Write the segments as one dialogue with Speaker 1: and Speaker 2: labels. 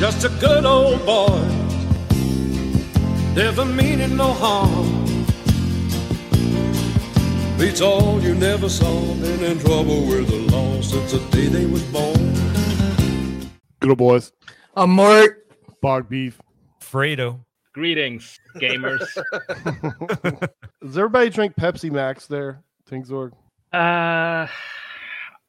Speaker 1: just a good old boy, never meaning no harm. Beats all you never saw, been in trouble with the law since the day they was born.
Speaker 2: Good old boys.
Speaker 3: I'm Mark.
Speaker 2: Bog beef.
Speaker 4: Fredo.
Speaker 5: Greetings, gamers.
Speaker 2: Does everybody drink Pepsi Max there, Tinkzorg?
Speaker 5: uh,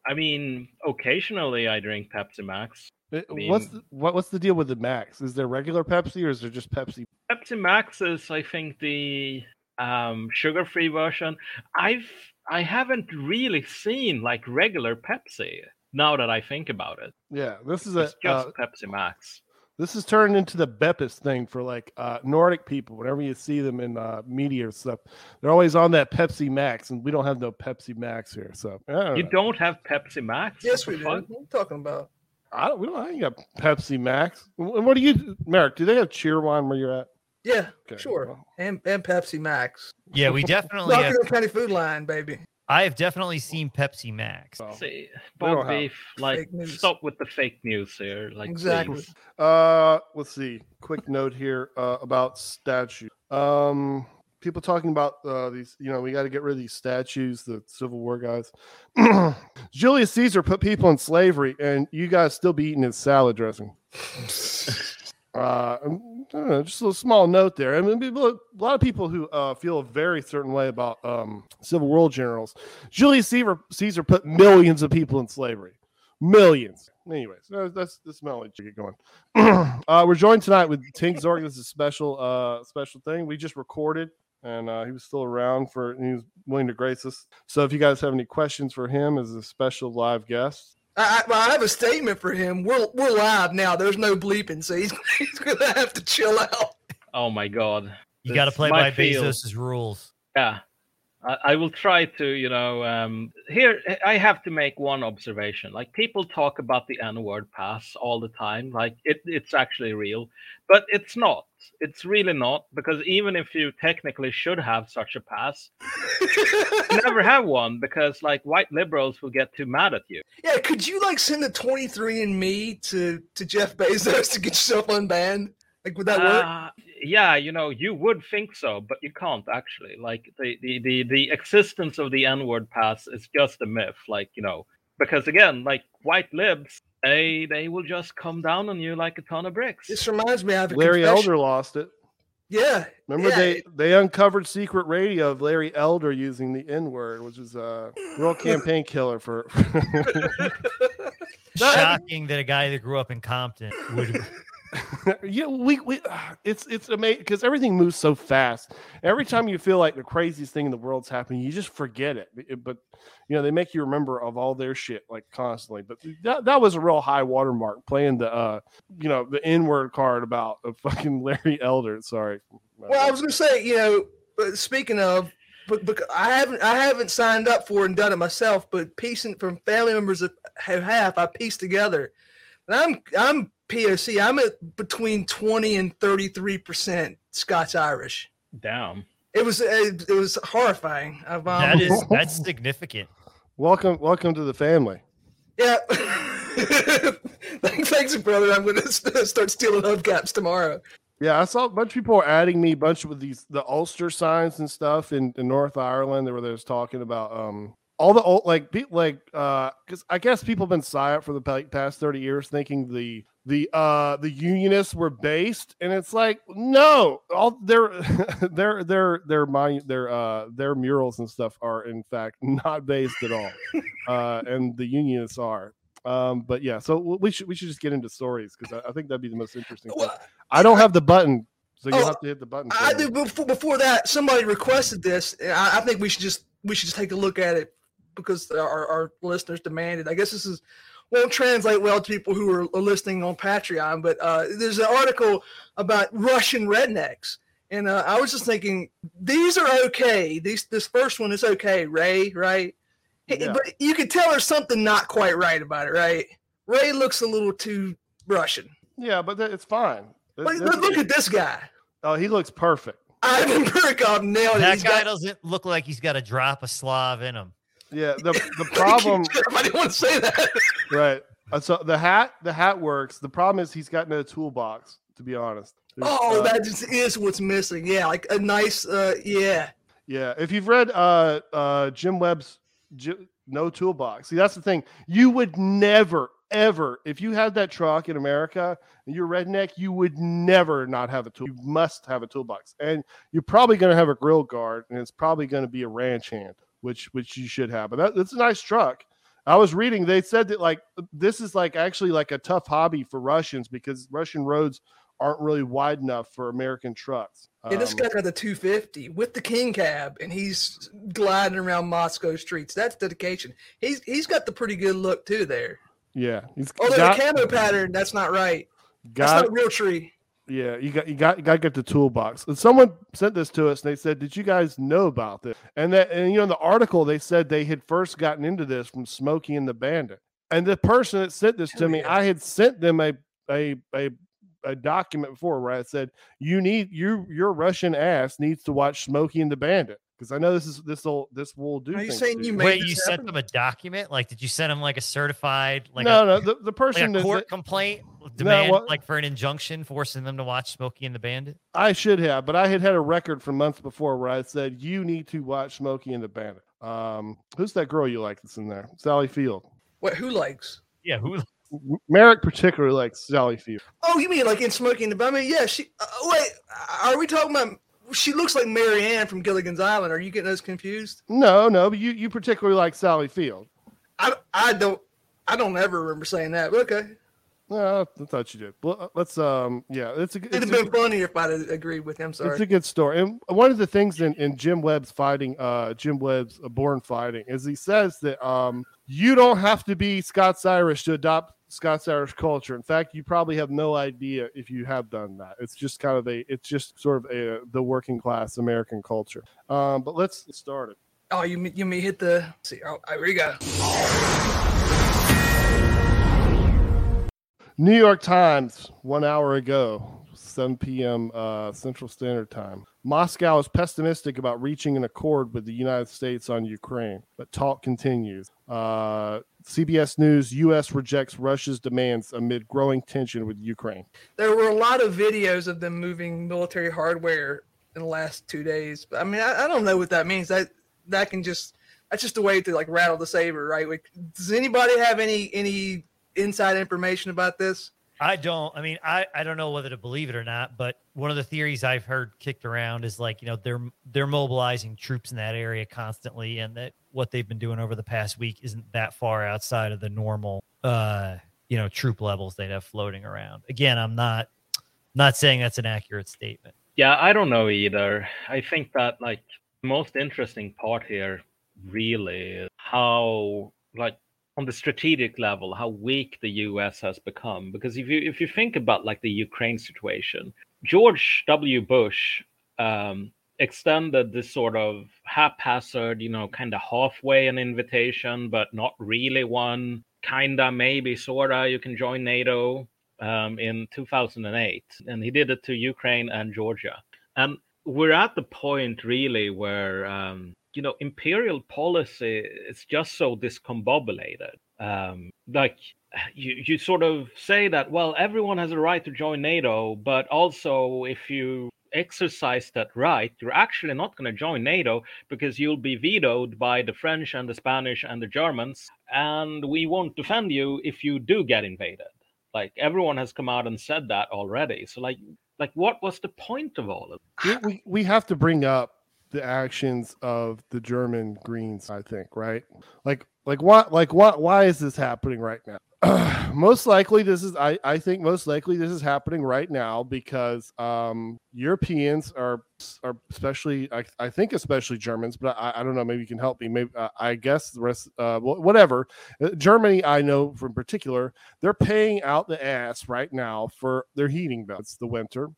Speaker 5: I mean, occasionally I drink Pepsi Max.
Speaker 2: It-
Speaker 5: mean-
Speaker 2: what's the, what, what's the deal with the Max? Is there regular Pepsi or is there just Pepsi?
Speaker 5: Pepsi Max is, I think, the um, sugar-free version. I've I haven't really seen like regular Pepsi. Now that I think about it,
Speaker 2: Yeah, this is a
Speaker 5: just
Speaker 2: uh,
Speaker 5: Pepsi Max.
Speaker 2: this is turned into the Beppis thing for like uh, Nordic people. Whenever you see them in uh, media or stuff, they're always on that Pepsi Max, and we don't have no Pepsi Max here. So don't
Speaker 5: You
Speaker 2: know.
Speaker 5: don't have Pepsi Max?
Speaker 3: Yes, we do.
Speaker 5: fuck?
Speaker 3: What are you talking about?
Speaker 2: I don't. We don't. I ain't got Pepsi Max. And what do you, Merrick? Do they have Cheerwine where you're at?
Speaker 3: Yeah,
Speaker 2: Okay,
Speaker 3: sure.
Speaker 2: well.
Speaker 3: And and Pepsi Max.
Speaker 4: Yeah, we definitely have.
Speaker 3: Knockville County Food Lion, baby.
Speaker 4: I have definitely seen Pepsi Max.
Speaker 2: So,
Speaker 5: See,
Speaker 2: don't
Speaker 5: Bog Beef, like, stop with the fake news here. Like,
Speaker 3: Exactly.
Speaker 5: please.
Speaker 2: Uh, let's see. Quick note here uh, about statue. Um, people talking about uh, these. You know, we got to get rid of these statues, the Civil War guys. Julius Caesar put people in slavery, and you guys still be eating his salad dressing. Uh, don't know, just a small note there. I mean, people, a lot of people who uh, feel a very certain way about um, Civil War generals. Julius Caesar, Caesar put millions of people in slavery. Millions. Anyways, that's that's let you get going. uh, we're joined tonight with Tinkzorg. This is a special uh, special thing. We just recorded, and uh, he was still around for. And he was willing to grace us. So if you guys have any questions for him as a special live guest,
Speaker 3: I, I, well, I have a statement for him. We're we're live now. There's no bleeping, so he's, he's gonna have to chill out.
Speaker 5: Oh my god.
Speaker 4: You got to play by
Speaker 5: field.
Speaker 4: Bezos' rules.
Speaker 5: Yeah. I, will try to, you know, um, here I have to make one observation. Like people talk about the N-word pass all the time, like it, it's actually real, but it's not. It's really not because even if you technically should have such a pass, you never have one because like white liberals will get too mad at you.
Speaker 3: yeah, could you like send a 23 and me to to Jeff Bezos to get yourself unbanned? Like, would that work?
Speaker 5: Uh, yeah, you know, you would think so, but you can't actually. Like the the the, the existence of the N-word pass is just a myth. Like you know, because again, like white libs, they they will just come down on you like a ton of bricks.
Speaker 3: This reminds me. of
Speaker 2: Larry
Speaker 3: confession.
Speaker 2: Elder lost it.
Speaker 3: Yeah,
Speaker 2: Remember
Speaker 3: yeah,
Speaker 2: they they uncovered secret radio of Larry Elder using the N word, which is a real campaign killer for.
Speaker 4: Shocking that a guy that grew up in Compton would.
Speaker 2: yeah, we, we it's it's amazing because everything moves so fast. Every time you feel like the craziest thing in the world's happening, you just forget it. But- But you know they make you remember of all their shit like constantly. But that, that was a real high watermark playing the uh you know the N word card about a fucking Larry Elder. Sorry.
Speaker 3: Well, I was gonna say, you know, but speaking of, but, but I haven't I haven't signed up for and done it myself, but piecing from family members have half, I pieced together. And I'm I'm POC. I'm at between twenty and thirty three percent Scots Irish.
Speaker 5: Damn.
Speaker 3: It was it, it was horrifying. Um,
Speaker 4: That is that's significant.
Speaker 2: welcome welcome to the family.
Speaker 3: yeah. Thanks, brother. I'm gonna start stealing hubcaps tomorrow.
Speaker 2: Yeah, I saw a bunch of people are adding me a bunch of with these the Ulster signs and stuff in, in North Ireland. Where they was talking about um all the old like be, like uh because I guess people have been psyop for the past thirty years thinking the the uh the unionists were based and it's like no all their their their their my their uh their murals and stuff are in fact not based at all uh and the unionists are um but yeah so we should we should just get into stories because I, I think that'd be the most interesting.
Speaker 3: Well,
Speaker 2: I don't have the button, so you'll
Speaker 3: Oh,
Speaker 2: have to hit the button.
Speaker 3: I do before, before that. Somebody requested this. and I, I think we should just we should just take a look at it because our, our listeners demanded. I guess this is won't translate well to people who are listening on Patreon, but uh, there's an article about Russian rednecks, and uh, I was just thinking these are okay. These this first one is okay, Ray, right?
Speaker 2: Yeah.
Speaker 3: But you could tell there's something not quite right about it, right? Ray looks a little too Russian.
Speaker 2: Yeah, but that, it's fine. That-
Speaker 3: Look,
Speaker 2: that's-
Speaker 3: look at this guy.
Speaker 2: oh, he looks perfect.
Speaker 3: Ivan Burkov nailed it.
Speaker 4: That
Speaker 3: He's
Speaker 4: guy
Speaker 3: got-
Speaker 4: doesn't look like he's got a drop of Slav in him.
Speaker 2: Yeah, the the problem,
Speaker 3: I didn't want to say that.
Speaker 2: right? Uh, so the hat, the hat works. The problem is he's got no toolbox. To be honest. There's,
Speaker 3: Oh,
Speaker 2: uh,
Speaker 3: that just is what's missing. Yeah, like a nice, uh, yeah.
Speaker 2: Yeah, if you've read uh uh Jim Webb's No Toolbox, see that's the thing. You would never ever if you had that truck in America and you're redneck, you would never not have a tool. You must have a toolbox, and you're probably going to have a grill guard, and it's probably going to be a ranch hand, which which you should have. But that, that's a nice truck. I was reading; they said that like this is like actually like a tough hobby for Russians because Russian roads aren't really wide enough for American trucks.
Speaker 3: Yeah, this
Speaker 2: Um,
Speaker 3: guy's got the 250 with the king cab, and he's gliding around Moscow streets. That's dedication. He's he's got the pretty good look too there.
Speaker 2: yeah, he's
Speaker 3: Although
Speaker 2: got-
Speaker 3: the camo pattern, that's not right. That's
Speaker 2: got
Speaker 3: not a real tree.
Speaker 2: Yeah, you got you got you got to get the toolbox. And someone sent this to us, and they said, "Did you guys know about this?" And that, and you know, in the article they said they had first gotten into this from Smokey and the Bandit. And the person that sent this to
Speaker 3: Hell
Speaker 2: me. I had sent them a a a a document before where I said, "You need you your Russian ass needs to watch Smokey and the Bandit." Because I know this is this will this will do.
Speaker 3: Are you
Speaker 2: things
Speaker 3: saying you made
Speaker 4: Wait,
Speaker 3: this
Speaker 4: you sent them a document? Like, did you send them like a certified, like
Speaker 2: no,
Speaker 4: a,
Speaker 2: no, the, the
Speaker 4: like
Speaker 2: person
Speaker 4: a court
Speaker 2: that-
Speaker 4: complaint demand,
Speaker 2: what-
Speaker 4: like for an injunction, forcing them to watch Smokey and the Bandit?
Speaker 2: I should have, but I had had a record from months before where I said you need to watch Smokey and the Bandit. Um, who's that girl you like that's in there? Sally Field.
Speaker 3: What? Who likes?
Speaker 4: Yeah, who?
Speaker 2: Merrick particularly likes Sally Field.
Speaker 3: Oh, you mean like in Smoking the? I mean, yeah. She. Uh, wait, are we talking about? She looks like Mary Ann from Gilligan's Island. Are you getting those confused?
Speaker 2: No, no, but you you particularly like Sally Field.
Speaker 3: I I don't I don't ever remember saying that. But okay,
Speaker 2: No, I thought you did. Well, let's um, yeah, it's a
Speaker 3: it'd
Speaker 2: it's
Speaker 3: have been funnier if I'd agreed with him. Sorry, it's
Speaker 2: a good story. And one of the things in, in Jim Webb's fighting, uh, Jim Webb's uh, Born Fighting, is he says that um, you don't have to be Scots Irish to adopt Scots Irish culture. In fact, you probably have no idea if you have done that. It's just kind of a, it's just sort of a the working class American culture. Um, but let's start it.
Speaker 3: oh, you you may hit the. see, oh, here we go.
Speaker 2: New York Times, one hour ago, 7 p.m. Uh, Central Standard Time. Moscow is pessimistic about reaching an accord with the United States on Ukraine, but talk continues. Uh, CBS News U.S. rejects Russia's demands amid growing tension with Ukraine.
Speaker 3: There were a lot of videos of them moving military hardware in the last two days. I mean, I, I don't know what that means. That that can just that's just a way to like rattle the saber, right? Like, does anybody have any any inside information about this?
Speaker 4: I don't. I mean, I, I don't know whether to believe it or not, but one of the theories I've heard kicked around is like, you know, they're they're mobilizing troops in that area constantly, and that what they've been doing over the past week isn't that far outside of the normal, uh, you know, troop levels they'd have floating around. Again, I'm not not saying that's an accurate statement.
Speaker 5: Yeah, I don't know either. I think that like most interesting part here really is how like on the strategic level how weak the US has become because if you if you think about like the Ukraine situation, George W. Bush um extended this sort of haphazard, you know, kind of halfway an invitation, but not really one, kinda, maybe, sorta, you can join NATO um, in 2008. And he did it to Ukraine and Georgia. And we're at the point really where, um, you know, imperial policy is just so discombobulated. Um, like, you, you sort of say that, well, everyone has a right to join NATO, but also if you exercise that right, you're actually not going to join NATO because you'll be vetoed by the French and the Spanish and the Germans, and we won't defend you if you do get invaded. Like everyone has come out and said that already. So like like what was the point of all of it?
Speaker 2: We, we, we have to bring up the actions of the German Greens, I think, right? Like, like what, like what, why is this happening right now? most likely this is I, I think most likely this is happening right now because um europeans are are especially i, I think especially germans but I, I don't know maybe you can help me maybe uh, i guess the rest uh whatever Uh, germany i know from particular they're paying out the ass right now for their heating bill it's the winter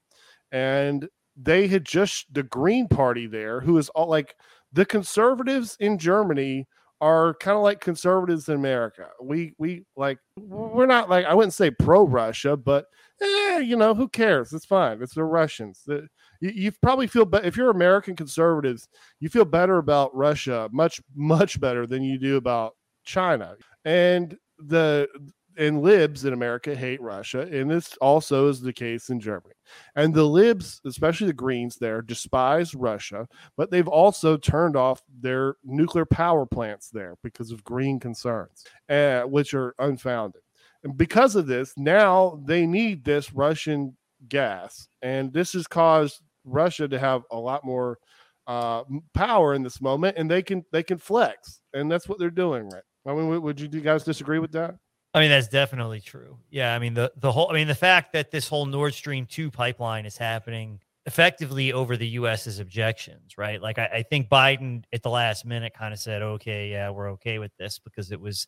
Speaker 2: and they had just the green party there who is all like the conservatives in germany are kind of like conservatives in America. We we like we're not like I wouldn't say pro Russia, but eh, you know who cares? It's fine. It's the Russians. The, you, you probably feel better if you're American conservatives. You feel better about Russia, much much better than you do about China. And the and libs in America hate Russia, and this also is the case in Germany. And the libs, especially the Greens there, despise Russia, but they've also turned off their nuclear power plants there because of green concerns, uh, which are unfounded. And because of this, now they need this Russian gas, and this has caused Russia to have a lot more uh, power in this moment, and they can they can flex, and that's what they're doing, right? I mean, would you, you guys disagree with that?
Speaker 4: I mean, that's definitely true. Yeah, I mean the the whole I mean the fact that this whole Nord Stream 2 pipeline is happening effectively over the US's objections, right? Like I, I think Biden at the last minute kind of said, Okay, yeah, we're okay with this because it was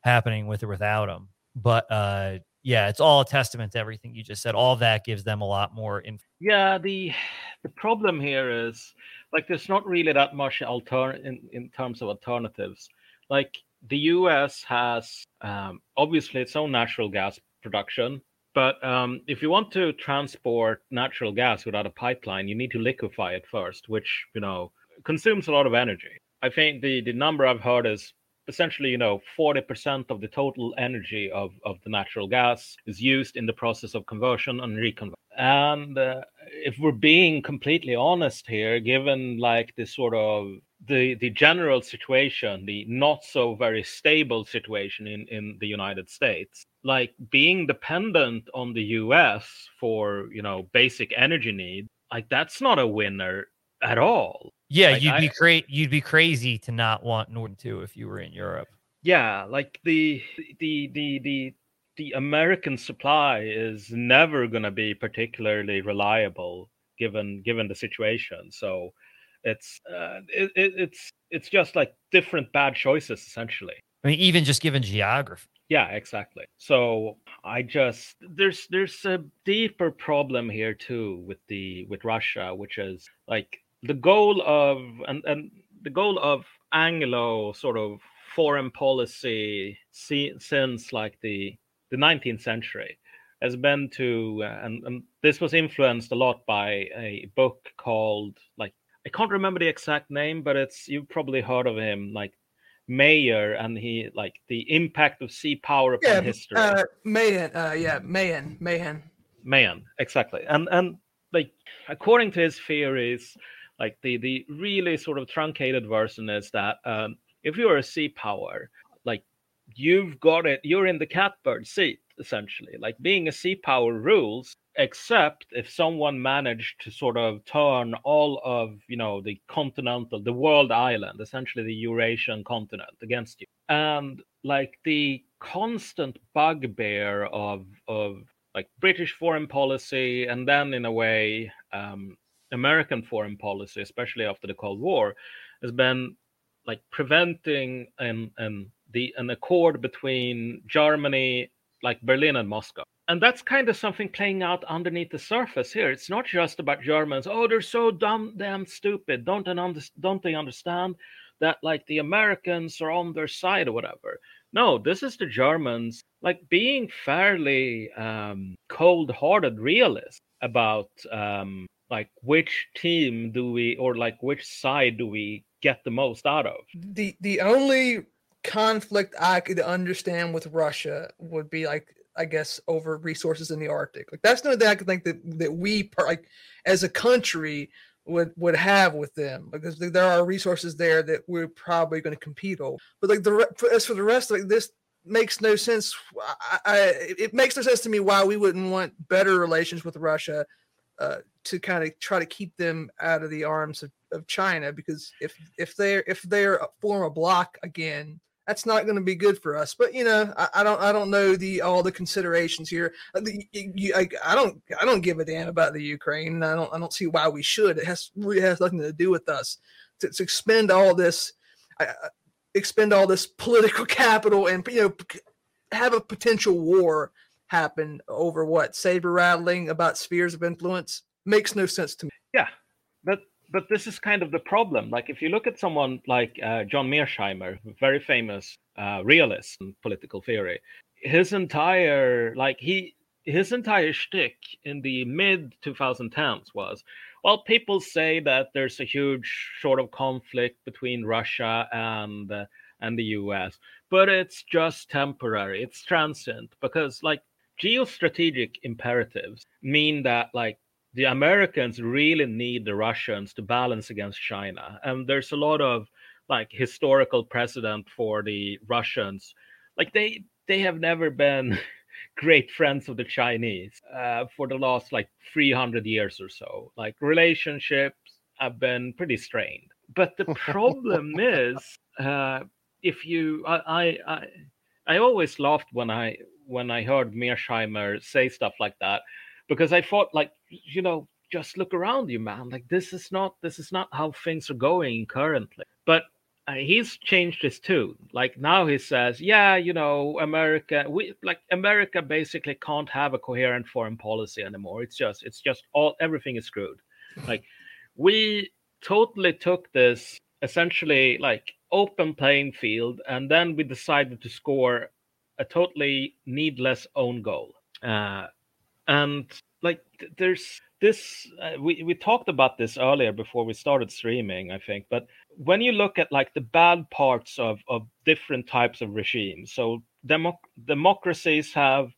Speaker 4: happening with or without him. But uh yeah, it's all a testament to everything you just said. All that gives them a lot more info.
Speaker 5: Yeah, the the problem here is like there's not really that much alter in, in terms of alternatives. Like the US has um, obviously its own natural gas production, but um, if you want to transport natural gas without a pipeline, you need to liquefy it first, which you know consumes a lot of energy. I think the the number I've heard is essentially you know 40% of the total energy of, of the natural gas is used in the process of conversion and reconversion and uh, if we're being completely honest here given like this sort of the the general situation, the not so very stable situation in in the United States, like being dependent on the U.S. for you know basic energy needs, like that's not a winner at all.
Speaker 4: Yeah,
Speaker 5: like,
Speaker 4: you'd be cra- you'd be crazy to not want Nord two if you were in Europe.
Speaker 5: Yeah, like the the the the the American supply is never going to be particularly reliable given given the situation. So it's uh, it, it, it's it's just like different bad choices essentially.
Speaker 4: I mean, even just given geography.
Speaker 5: Yeah, exactly. So I just there's there's a deeper problem here too with the with Russia, which is like the goal of and and the goal of Anglo sort of foreign policy since like the the 19th century has been to uh, and, and this was influenced a lot by a book called like I can't remember the exact name, but it's you've probably heard of him, like Mayer, and he like the impact of sea power upon
Speaker 3: yeah,
Speaker 5: history.
Speaker 3: Uh, Mahan, uh, yeah, Mahan, Mahan,
Speaker 5: Mahan, exactly, and and like according to his theories, like the the really sort of truncated version is that um, if you're a sea power, like you've got it, you're in the catbird seat essentially. Like being a sea power rules except if someone managed to sort of turn all of you know the continental the world island essentially the eurasian continent against you and like the constant bugbear of of like british foreign policy and then in a way um, american foreign policy especially after the cold war has been like preventing an, the an accord between germany like berlin and moscow and that's kind of something playing out underneath the surface here. It's not just about Germans. Oh, they're so dumb, damn stupid. Don't don't they understand that like the Americans are on their side or whatever? No, this is the Germans like being fairly um, cold-hearted realists about um, like which team do we or like which side do we get the most out of?
Speaker 3: The the only conflict I could understand with Russia would be like I guess, over resources in the Arctic. Like that's another thing I could think that that we like as a country would would have with them because there are resources there that we're probably going to compete over. But like the as for the rest, like this makes no sense. I, I, it makes no sense to me why we wouldn't want better relations with Russia uh, to kind of try to keep them out of the arms of, of China because if if they're if they're form a block again that's not going to be good for us. But you know, I, I, don't I don't know the all the considerations here. Uh, you, you, I, I, don't I don't give a damn about the Ukraine. I don't I don't see why we should. It has really has nothing to do with us to, to expend all this, expend all this political capital and you know have a potential war happen over what saber rattling about spheres of influence makes no sense to me.
Speaker 5: Yeah, but but this is kind of the problem. Like if you look at someone like uh, John Mearsheimer, very famous uh, realist in political theory, his entire like he his entire shtick in the mid 2010s was, well, people say that there's a huge sort of conflict between Russia and uh, and the US, but it's just temporary. It's transient because like geostrategic imperatives mean that like the Americans really need the Russians to balance against China. And there's a lot of like historical precedent for the Russians. Like they they have never been great friends of the Chinese uh, for the last like 300 years or so. Like relationships have been pretty strained. But the problem is, uh, if you, I, I, I, always laughed when I when I heard Mearsheimer say stuff like that, because I thought like, you know, just look around you, man. Like this is not this is not how things are going currently. But uh, he's changed his tune. Like now he says, yeah, you know, America, we like America basically can't have a coherent foreign policy anymore. It's just, it's just all everything is screwed. Like we totally took this essentially like open playing field, and then we decided to score a totally needless own goal. Uh, and like there's this uh, we we talked about this earlier before we started streaming i think but when you look at like the bad parts of of different types of regimes so democ- democracies have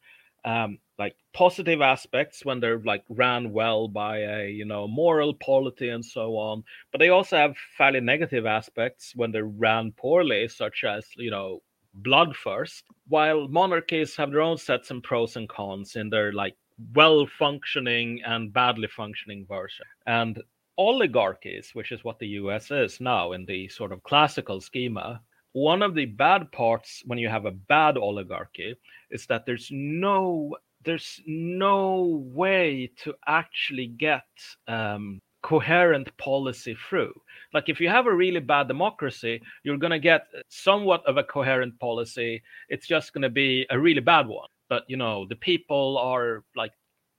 Speaker 5: um, like positive aspects when they're like ran well by a you know moral polity and so on but they also have fairly negative aspects when they're ran poorly such as you know bloodthirst. While monarchies have their own sets and pros and cons in their like well functioning and badly functioning version. And oligarchies, which is what the US is now in the sort of classical schema, one of the bad parts when you have a bad oligarchy is that there's no there's no way to actually get um, coherent policy through. Like if you have a really bad democracy, you're going to get somewhat of a coherent policy. It's just going to be a really bad one but you know the people are like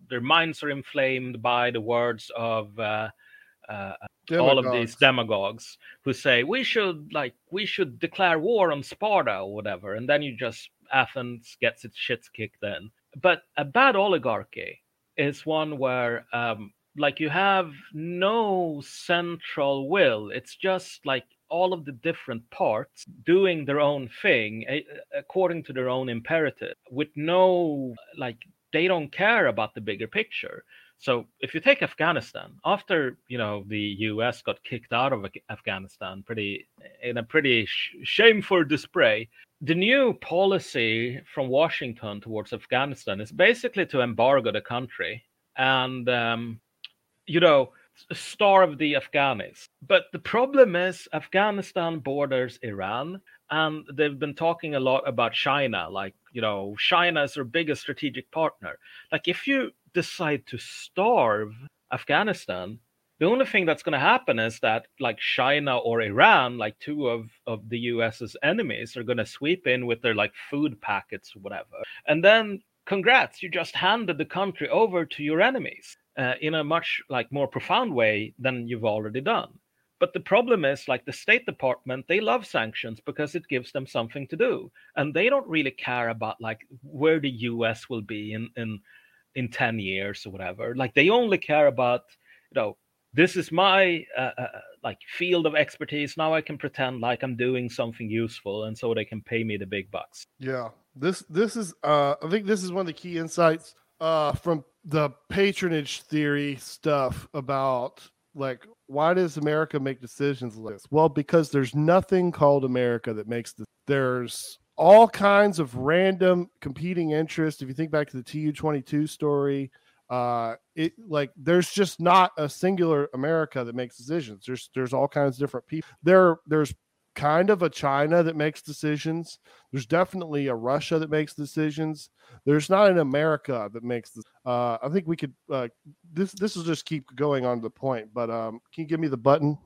Speaker 5: their minds are inflamed by the words of uh, uh, all of these demagogues who say we should like we should declare war on Sparta or whatever, and then you just Athens gets its shits kicked in. But a bad oligarchy is one where um, like you have no central will. It's just like all of the different parts doing their own thing according to their own imperative with no like they don't care about the bigger picture. So if you take afghanistan after you know the us got kicked out of afghanistan pretty in a pretty sh- shameful display the new policy from washington towards afghanistan is basically to embargo the country and um, you know starve the Afghans. But the problem is, Afghanistan borders Iran, and they've been talking a lot about China. Like, you know, China is their biggest strategic partner. Like, if you decide to starve Afghanistan, the only thing that's going to happen is that, like, China or Iran, like two of, of the US's enemies, are going to sweep in with their, like, food packets or whatever. And then, congrats, you just handed the country over to your enemies uh, in a much like more profound way than you've already done. But the problem is, like the State Department, they love sanctions because it gives them something to do, and they don't really care about like where the U.S. will be in in in ten years or whatever. Like they only care about you know this is my uh, uh, like field of expertise. Now I can pretend like I'm doing something useful, and so they can pay me the big bucks.
Speaker 2: Yeah, this this is uh, I think this is one of the key insights uh, from the patronage theory stuff about like why does America make decisions like this? Well, because there's nothing called America that makes the There's all kinds of random competing interests. If you think back to the TU22 story, uh, it like there's just not a singular America that makes decisions. There's there's all kinds of different people. There there's kind of a China that makes decisions. There's definitely a Russia that makes decisions. There's not an America that makes this. Uh, I think we could. Uh, this this will just keep going on the point. But um, can you give me the button?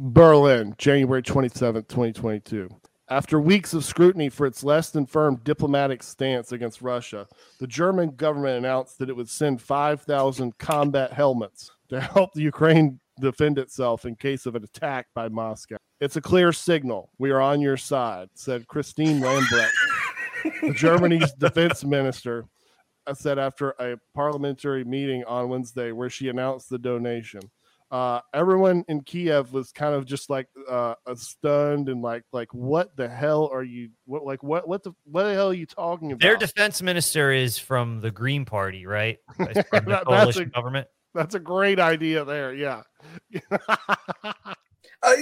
Speaker 2: Berlin, January 27th, 2022. After weeks of scrutiny for its less than firm diplomatic stance against Russia, the German government announced that it would send 5,000 combat helmets to help the Ukraine defend itself in case of an attack by Moscow. It's a clear signal. We are on your side, said Christine Lambrecht, Germany's defense minister, said after a parliamentary meeting on Wednesday where she announced the donation. uh, everyone in Kiev was kind of just like uh, stunned and like like what the hell are you what like what what the what the hell are you talking about?
Speaker 4: Their defense minister is from the Green Party, right? From the
Speaker 2: That-
Speaker 4: coalition
Speaker 2: a-
Speaker 4: government.
Speaker 2: That's a great idea there. Yeah.
Speaker 3: I,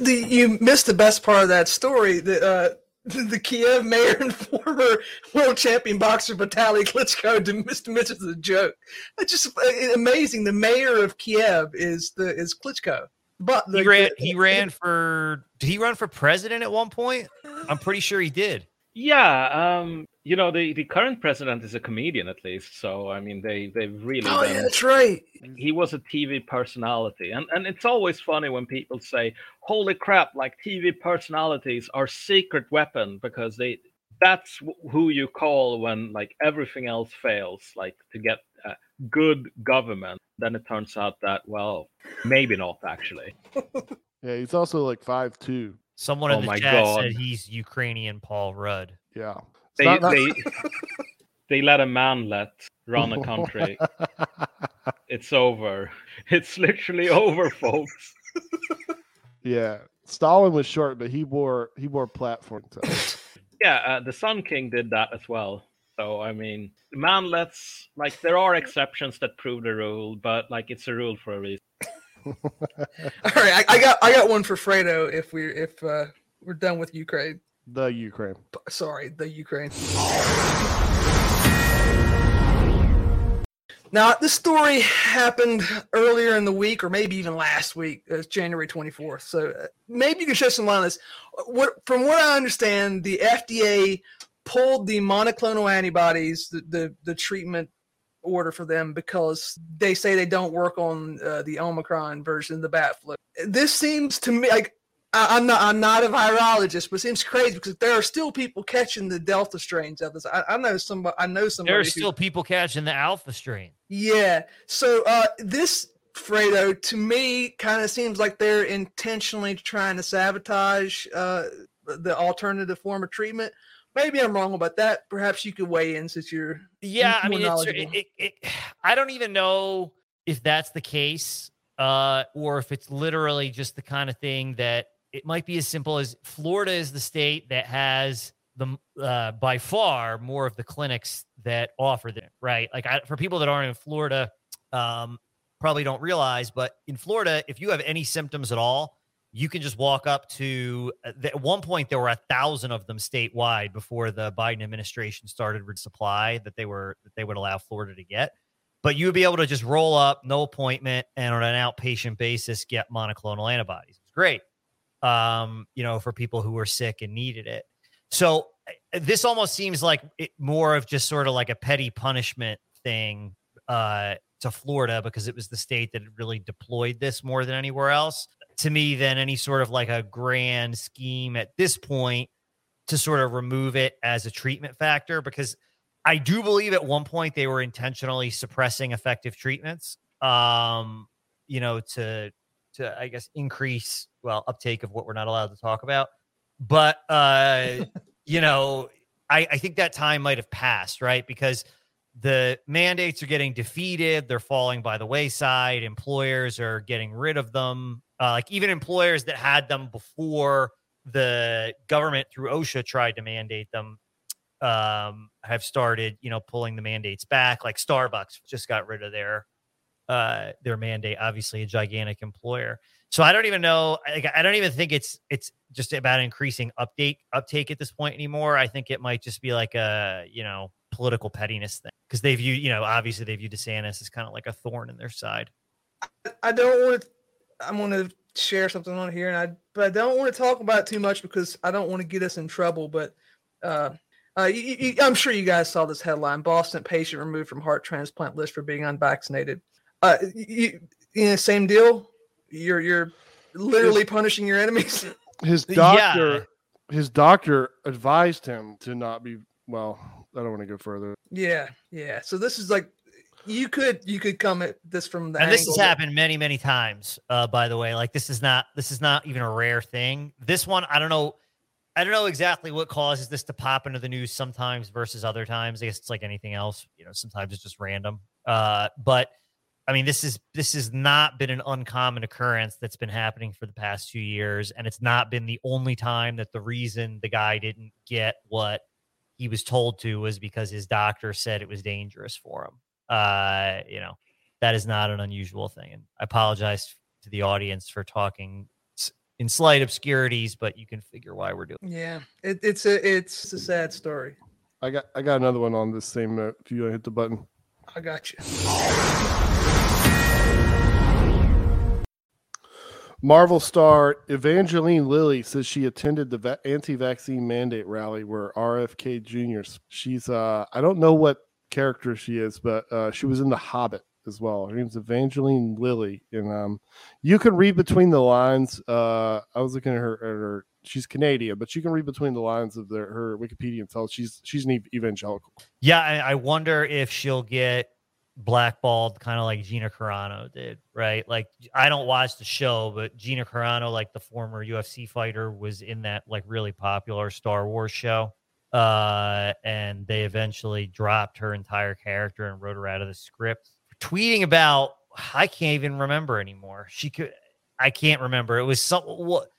Speaker 3: the you missed the best part of that story. The uh, the Kiev mayor and former world champion boxer Vitaly Klitschko dismissed it as a joke. It's just uh, amazing. The mayor of Kiev is the is Klitschko. But the,
Speaker 4: He ran.
Speaker 3: the-
Speaker 4: He ran for. Did he run for president at one point? I'm pretty sure he did.
Speaker 5: Yeah, um, you know the the current president is a comedian at least, so I mean they they've really
Speaker 3: Oh yeah, that's right.
Speaker 5: he was a TV personality, and and it's always funny when people say, "Holy crap!" Like TV personalities are secret weapon because they that's who you call when like everything else fails, like to get uh, good government. Then it turns out that well, maybe not actually.
Speaker 2: Yeah, he's also like five two.
Speaker 4: Someone
Speaker 5: Oh
Speaker 4: in the
Speaker 5: my
Speaker 4: chat
Speaker 5: God.
Speaker 4: said he's Ukrainian Paul Rudd.
Speaker 2: Yeah.
Speaker 5: They
Speaker 2: not- not-
Speaker 5: they they let a manlet run a country. it's over. It's literally over, folks.
Speaker 2: yeah. Stalin was short, but he wore he wore platform. So.
Speaker 5: Yeah, uh, the Sun King did that as well. So I mean, manlets like there are exceptions that prove the rule, but like it's a rule for a reason.
Speaker 3: All right, I, I got I got one for Fredo if we if uh, we're done with Ukraine.
Speaker 2: the Ukraine.
Speaker 3: Sorry, the Ukraine. Now, this story happened earlier in the week, or maybe even last week. It's January 24th. So uh, maybe you can shed some light on this. What, from what I understand, the FDA pulled the monoclonal antibodies, the, the, the treatment order for them, because they say they don't work on uh, the Omicron version of the bat flu. This seems to me like I, I'm not I'm not a virologist, but it seems crazy because there are still people catching the Delta strains of this. I, I know somebody. I know somebody.
Speaker 4: There are
Speaker 3: who-
Speaker 4: still people catching the alpha strain.
Speaker 3: yeah. So uh, this Fredo to me kind of seems like they're intentionally trying to sabotage uh, the alternative form of treatment. Maybe I'm wrong about that. Perhaps you could weigh in since you're
Speaker 4: Yeah, I mean, it, it, I don't even know if that's the case, uh, or if it's literally just the kind of thing that it might be as simple as Florida is the state that has the uh, by far more of the clinics that offer them. Right, like I, for people that aren't in Florida, um, probably don't realize, but in Florida, if you have any symptoms at all, you can just walk up to uh, at one point there were a thousand of them statewide before the biden administration started with supply that they were that they would allow florida to get. But you would be able to just roll up no appointment and on an outpatient basis get monoclonal antibodies. It's great um you know for people who were sick and needed it. So uh, this almost seems like it, more of just sort of like a petty punishment thing uh to florida because it was the state that really deployed this more than anywhere else to me than any sort of like a grand scheme at this point to sort of remove it as a treatment factor because I do believe at one point they were intentionally suppressing effective treatments um you know to to I guess increase well uptake of what we're not allowed to talk about. But uh you know I I think that time might have passed right? Because the mandates are getting defeated they're falling by the wayside employers are getting rid of them uh, like even employers that had them before the government through osha tried to mandate them um, have started you know pulling the mandates back. Like starbucks just got rid of their uh, their mandate obviously a gigantic employer. So i don't even know like, i don't even think it's it's just about increasing update uptake at this point anymore. I think it might just be like a you know political pettiness thing because they view you know obviously they view desantis as kind of like a thorn in their side.
Speaker 3: I don't want. I'm going to share something on here, and I but I don't want to talk about it too much because I don't want to get us in trouble. But uh, uh, you, you, I'm sure you guys saw this headline: Boston patient removed from heart transplant list for being unvaccinated. Uh, you, you know, same deal. You're you're literally punishing your enemies.
Speaker 2: His
Speaker 4: Yeah.
Speaker 2: doctor, his doctor advised him to not be. Well, I don't want to go further.
Speaker 3: yeah, yeah. So this is like you could you could come at this from the
Speaker 4: and this has happened many many times uh by the way like this is not this is not even a rare thing. This one i don't know i don't know exactly what causes this to pop into the news sometimes versus other times. I guess it's like anything else you know sometimes it's just random. Uh but I mean, this is this has not been an uncommon occurrence that's been happening for the past two years, and it's not been the only time that the reason the guy didn't get what he was told to was because his doctor said it was dangerous for him. Uh, you know, that is not an unusual thing, and I apologize to the audience for talking in slight obscurities, but you can figure why we're doing.
Speaker 3: Yeah, it, it's a it's a sad story.
Speaker 2: I got I got another one on this same note. If you hit the button.
Speaker 3: I got you.
Speaker 2: Marvel star Evangeline Lilly says she attended the va- anti-vaccine mandate rally where RFK Jr. She's uh I don't know what character she is, but uh, she was in The Hobbit as well. Her name's Evangeline Lilly, and um, you can read between the lines. Uh, I was looking at her, at her. She's Canadian, but you can read between the lines of the, her Wikipedia and tell she's she's an evangelical.
Speaker 4: Yeah, I, I wonder if she'll get blackballed kind of like Gina Carano did, right? Like I don't watch the show, but Gina Carano, like the former UFC fighter, was in that like really popular Star Wars show. Uh, and they eventually dropped her entire character and wrote her out of the script. Tweeting about I can't even remember anymore. She could I can't remember. It was some what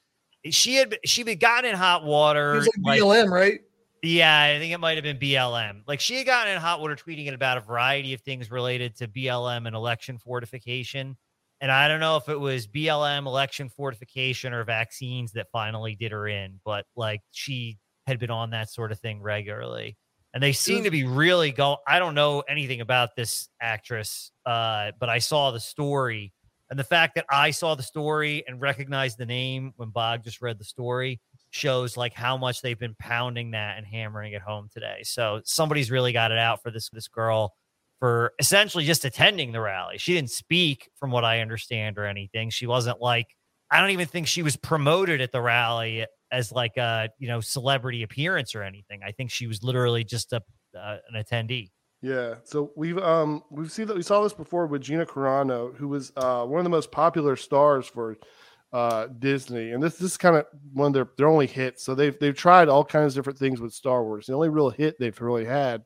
Speaker 4: she had she had gotten in hot water.
Speaker 3: It was like BLM, right?
Speaker 4: Yeah, I think it might have been BLM. Like she had gotten in hot water tweeting it about a variety of things related to BLM and election fortification. And I don't know if it was BLM, election fortification, or vaccines that finally did her in, but like she had been on that sort of thing regularly. And they seem to be really go. I don't know anything about this actress, uh, but I saw the story. And the fact that I saw the story and recognized the name when Bog just read the story shows like how much they've been pounding that and hammering it home today. So somebody's really got it out for this this girl for essentially just attending the rally. She didn't speak from what I understand or anything. She wasn't like I don't even think she was promoted at the rally as like a, you know, celebrity appearance or anything. I think she was literally just a uh, an attendee.
Speaker 2: Yeah, so we've um we've seen that we saw this before with Gina Carano, who was uh, one of the most popular stars for uh, Disney, and this this is kind of one of their their only hits. So they've they've tried all kinds of different things with Star Wars. The only real hit they've really had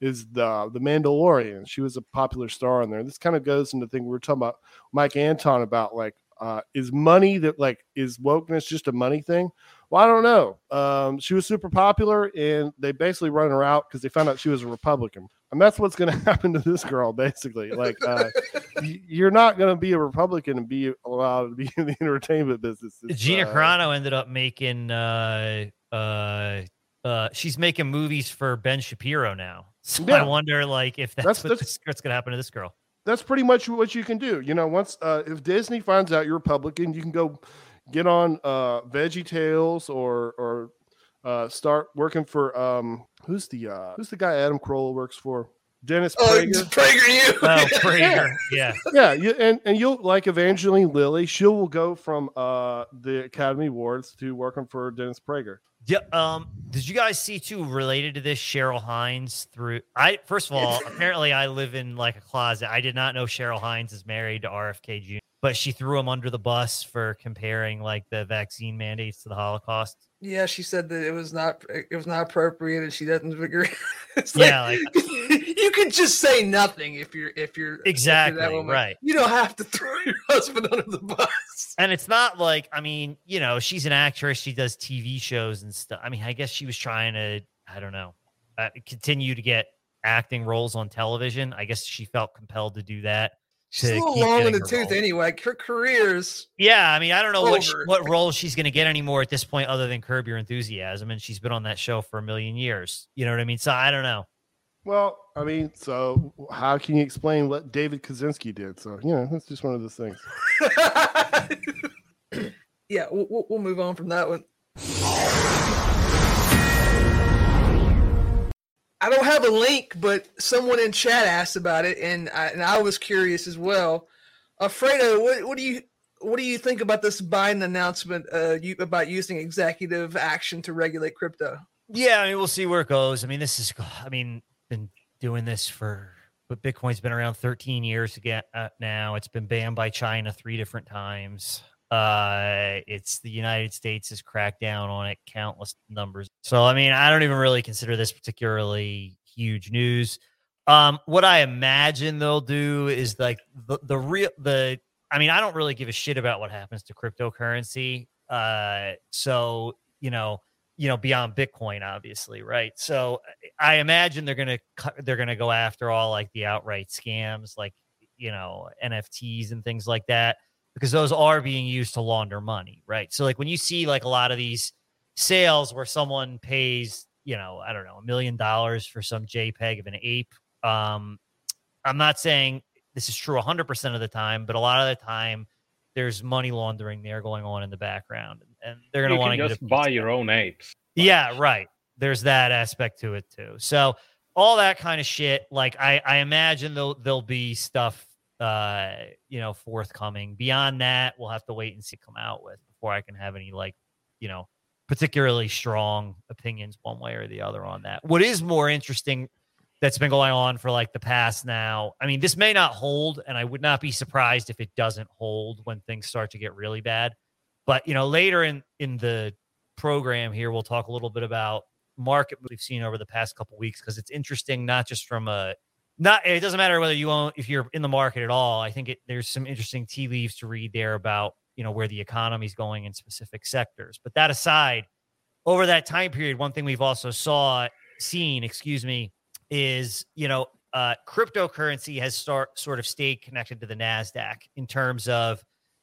Speaker 2: is the the Mandalorian. She was a popular star on there. This kind of goes into the thing we were talking about Mike Anton about like uh, is money that like is wokeness just a money thing? Well, I don't know. Um, she was super popular, and they basically run her out because they found out she was a Republican, and that's what's going to happen to this girl. Basically, like uh, you're not going to be a Republican and be allowed to be in the entertainment business.
Speaker 4: It's, Gina uh, Carano ended up making. Uh, uh, uh, she's making movies for Ben Shapiro now. So yeah. I wonder, like, if that's, that's what's, what's going to happen to this girl.
Speaker 2: That's pretty much what you can do. You know, once uh, if Disney finds out you're Republican, you can go get on uh Veggie Tales or or uh start working for um who's the uh who's the guy Adam Carolla works for? Dennis
Speaker 3: oh, Prager. PragerU.
Speaker 4: Oh, Prager. yeah.
Speaker 2: Yeah. You, and, and you'll like Evangeline Lilly. She will go from uh the Academy Awards to working for Dennis Prager.
Speaker 4: Yeah. Um, did you guys see too related to this Cheryl Hines through I first of all, apparently I live in like a closet. I did not know Cheryl Hines is married to RFK Jr but she threw him under the bus for comparing like the vaccine mandates to the Holocaust.
Speaker 3: Yeah, she said that it was not it was not appropriate, and she doesn't agree.
Speaker 4: yeah, like,
Speaker 3: you can just say nothing if you're if you're
Speaker 4: exactly if you're right.
Speaker 3: You don't have to throw your husband under the bus.
Speaker 4: And it's not like I mean, you know, she's an actress. She does TV shows and stuff. I mean, I guess she was trying to I don't know uh, continue to get acting roles on television. I guess she felt compelled to do that
Speaker 3: She's a little long in the tooth role. anyway. Her career's
Speaker 4: yeah. I mean, I don't know what she, what role she's going to get anymore at this point, other than Curb Your Enthusiasm, and she's been on that show for a million years. You know what I mean? So I don't know.
Speaker 2: Well, I mean, so how can you explain what David Kaczynski did? So you know, that's just one of those things.
Speaker 3: yeah, we'll, we'll move on from that one. I don't have a link, but someone in chat asked about it, and I, and I was curious as well. Alfredo, what, what do you what do you think about this Biden announcement uh, you, about using executive action to regulate crypto?
Speaker 4: Yeah, I mean, we'll see where it goes. I mean, this is, I mean, been doing this for, but Bitcoin's been around 13 years again uh, now. It's been banned by China three different times. Uh, it's the United States has cracked down on it countless numbers. So, I mean, I don't even really consider this particularly huge news. Um, what I imagine they'll do is like the, the real the I mean, I don't really give a shit about what happens to cryptocurrency. Uh, so you know, you know, beyond Bitcoin, obviously, right? So I imagine they're gonna they're gonna go after all like the outright scams, like you know, NFTs and things like that, because those are being used to launder money, right? So like when you see like a lot of these sales where someone pays, you know, I don't know, a million dollars for some JPEG of an ape. Um, I'm not saying this is true 100% of the time, but a lot of the time there's money laundering there going on in the background, and they're going to want to
Speaker 5: just buy your own apes.
Speaker 4: Yeah, right. There's that aspect to it too. So all that kind of shit. Like I, I imagine there'll there'll be stuff, uh, you know, forthcoming. Beyond that, we'll have to wait and see come out with before I can have any like, you know, particularly strong opinions one way or the other on that. What is more interesting that's been going on for like the past now. I mean, this may not hold, and I would not be surprised if it doesn't hold when things start to get really bad. But you know, later in in the program here, we'll talk a little bit about market we've seen over the past couple weeks because it's interesting, not just from a not it doesn't matter whether you own if you're in the market at all. I think it, there's some interesting tea leaves to read there about you know where the economy is going in specific sectors. But that aside, over that time period, one thing we've also saw seen, excuse me, is you know uh, cryptocurrency has start sort of stayed connected to the Nasdaq in terms of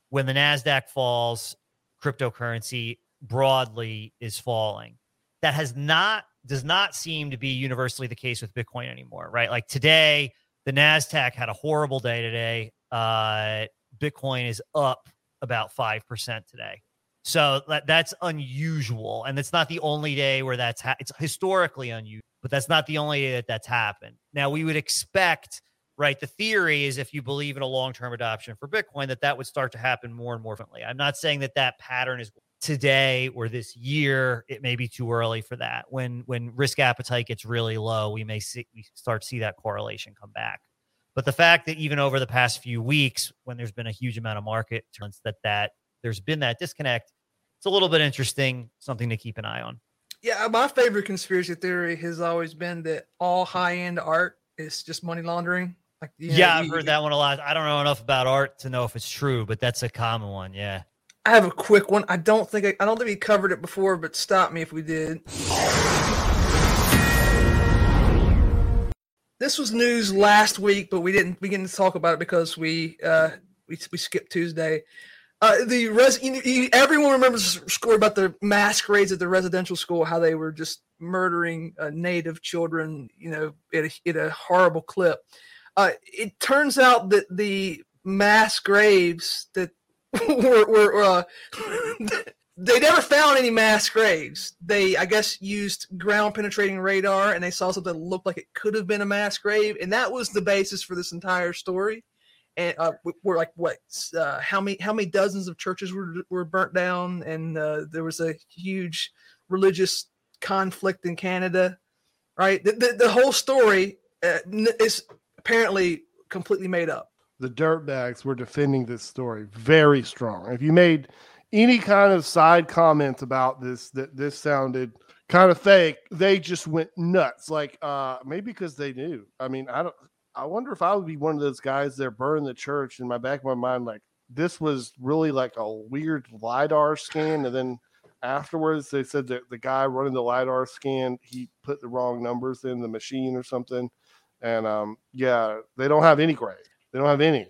Speaker 4: when the Nasdaq falls, cryptocurrency broadly is falling. That has not does not seem to be universally the case with Bitcoin anymore, right? Like today, the Nasdaq had a horrible day today. Uh, Bitcoin is up about five percent today. So that, that's unusual, and it's not the only day where that's ha- it's historically unusual but that's not the only day that that's happened. Now we would expect, right? The theory is if you believe in a long-term adoption for Bitcoin, that that would start to happen more and more frequently. I'm not saying that that pattern is today or this year. It may be too early for that. When when risk appetite gets really low, we may see we start to see that correlation come back. But the fact that even over the past few weeks, when there's been a huge amount of market turns, that that there's been that disconnect, it's a little bit interesting, something to keep an eye on.
Speaker 3: Yeah, my favorite conspiracy theory has always been that all high end art is just money laundering.
Speaker 4: Like, yeah, know, I've heard that one a lot. I don't know enough about art to know if it's true, but that's a common one. Yeah.
Speaker 3: I have a quick one. I don't think I, I don't think we covered it before, but stop me if we did. This was news last week, but we didn't begin to talk about it because we uh, we we skipped Tuesday. Uh, the res- you, you, everyone remembers story about the masquerades at the residential school, how they were just murdering uh, native children, you know, at a, a horrible clip. Uh, it turns out that the mass graves that were, were uh, they never found any mass graves. They, I guess, used ground penetrating radar and they saw something that looked like it could have been a mass grave, and that was the basis for this entire story. And uh, we're like what uh, how many how many dozens of churches were were burnt down? And uh, there was a huge religious conflict in Canada right? The, the, the whole story uh, is apparently completely made up
Speaker 2: the dirtbags were defending this story very strong if you made any kind of side comments about this that this sounded kind of fake they just went nuts like uh maybe because they knew i mean i don't I wonder if I would be one of those guys that burn the church. In my back of my mind, like this was really like a weird lidar scan, and then afterwards they said that the guy running the lidar scan he put the wrong numbers in the machine or something, and um, yeah, they don't have any grade. They don't have any.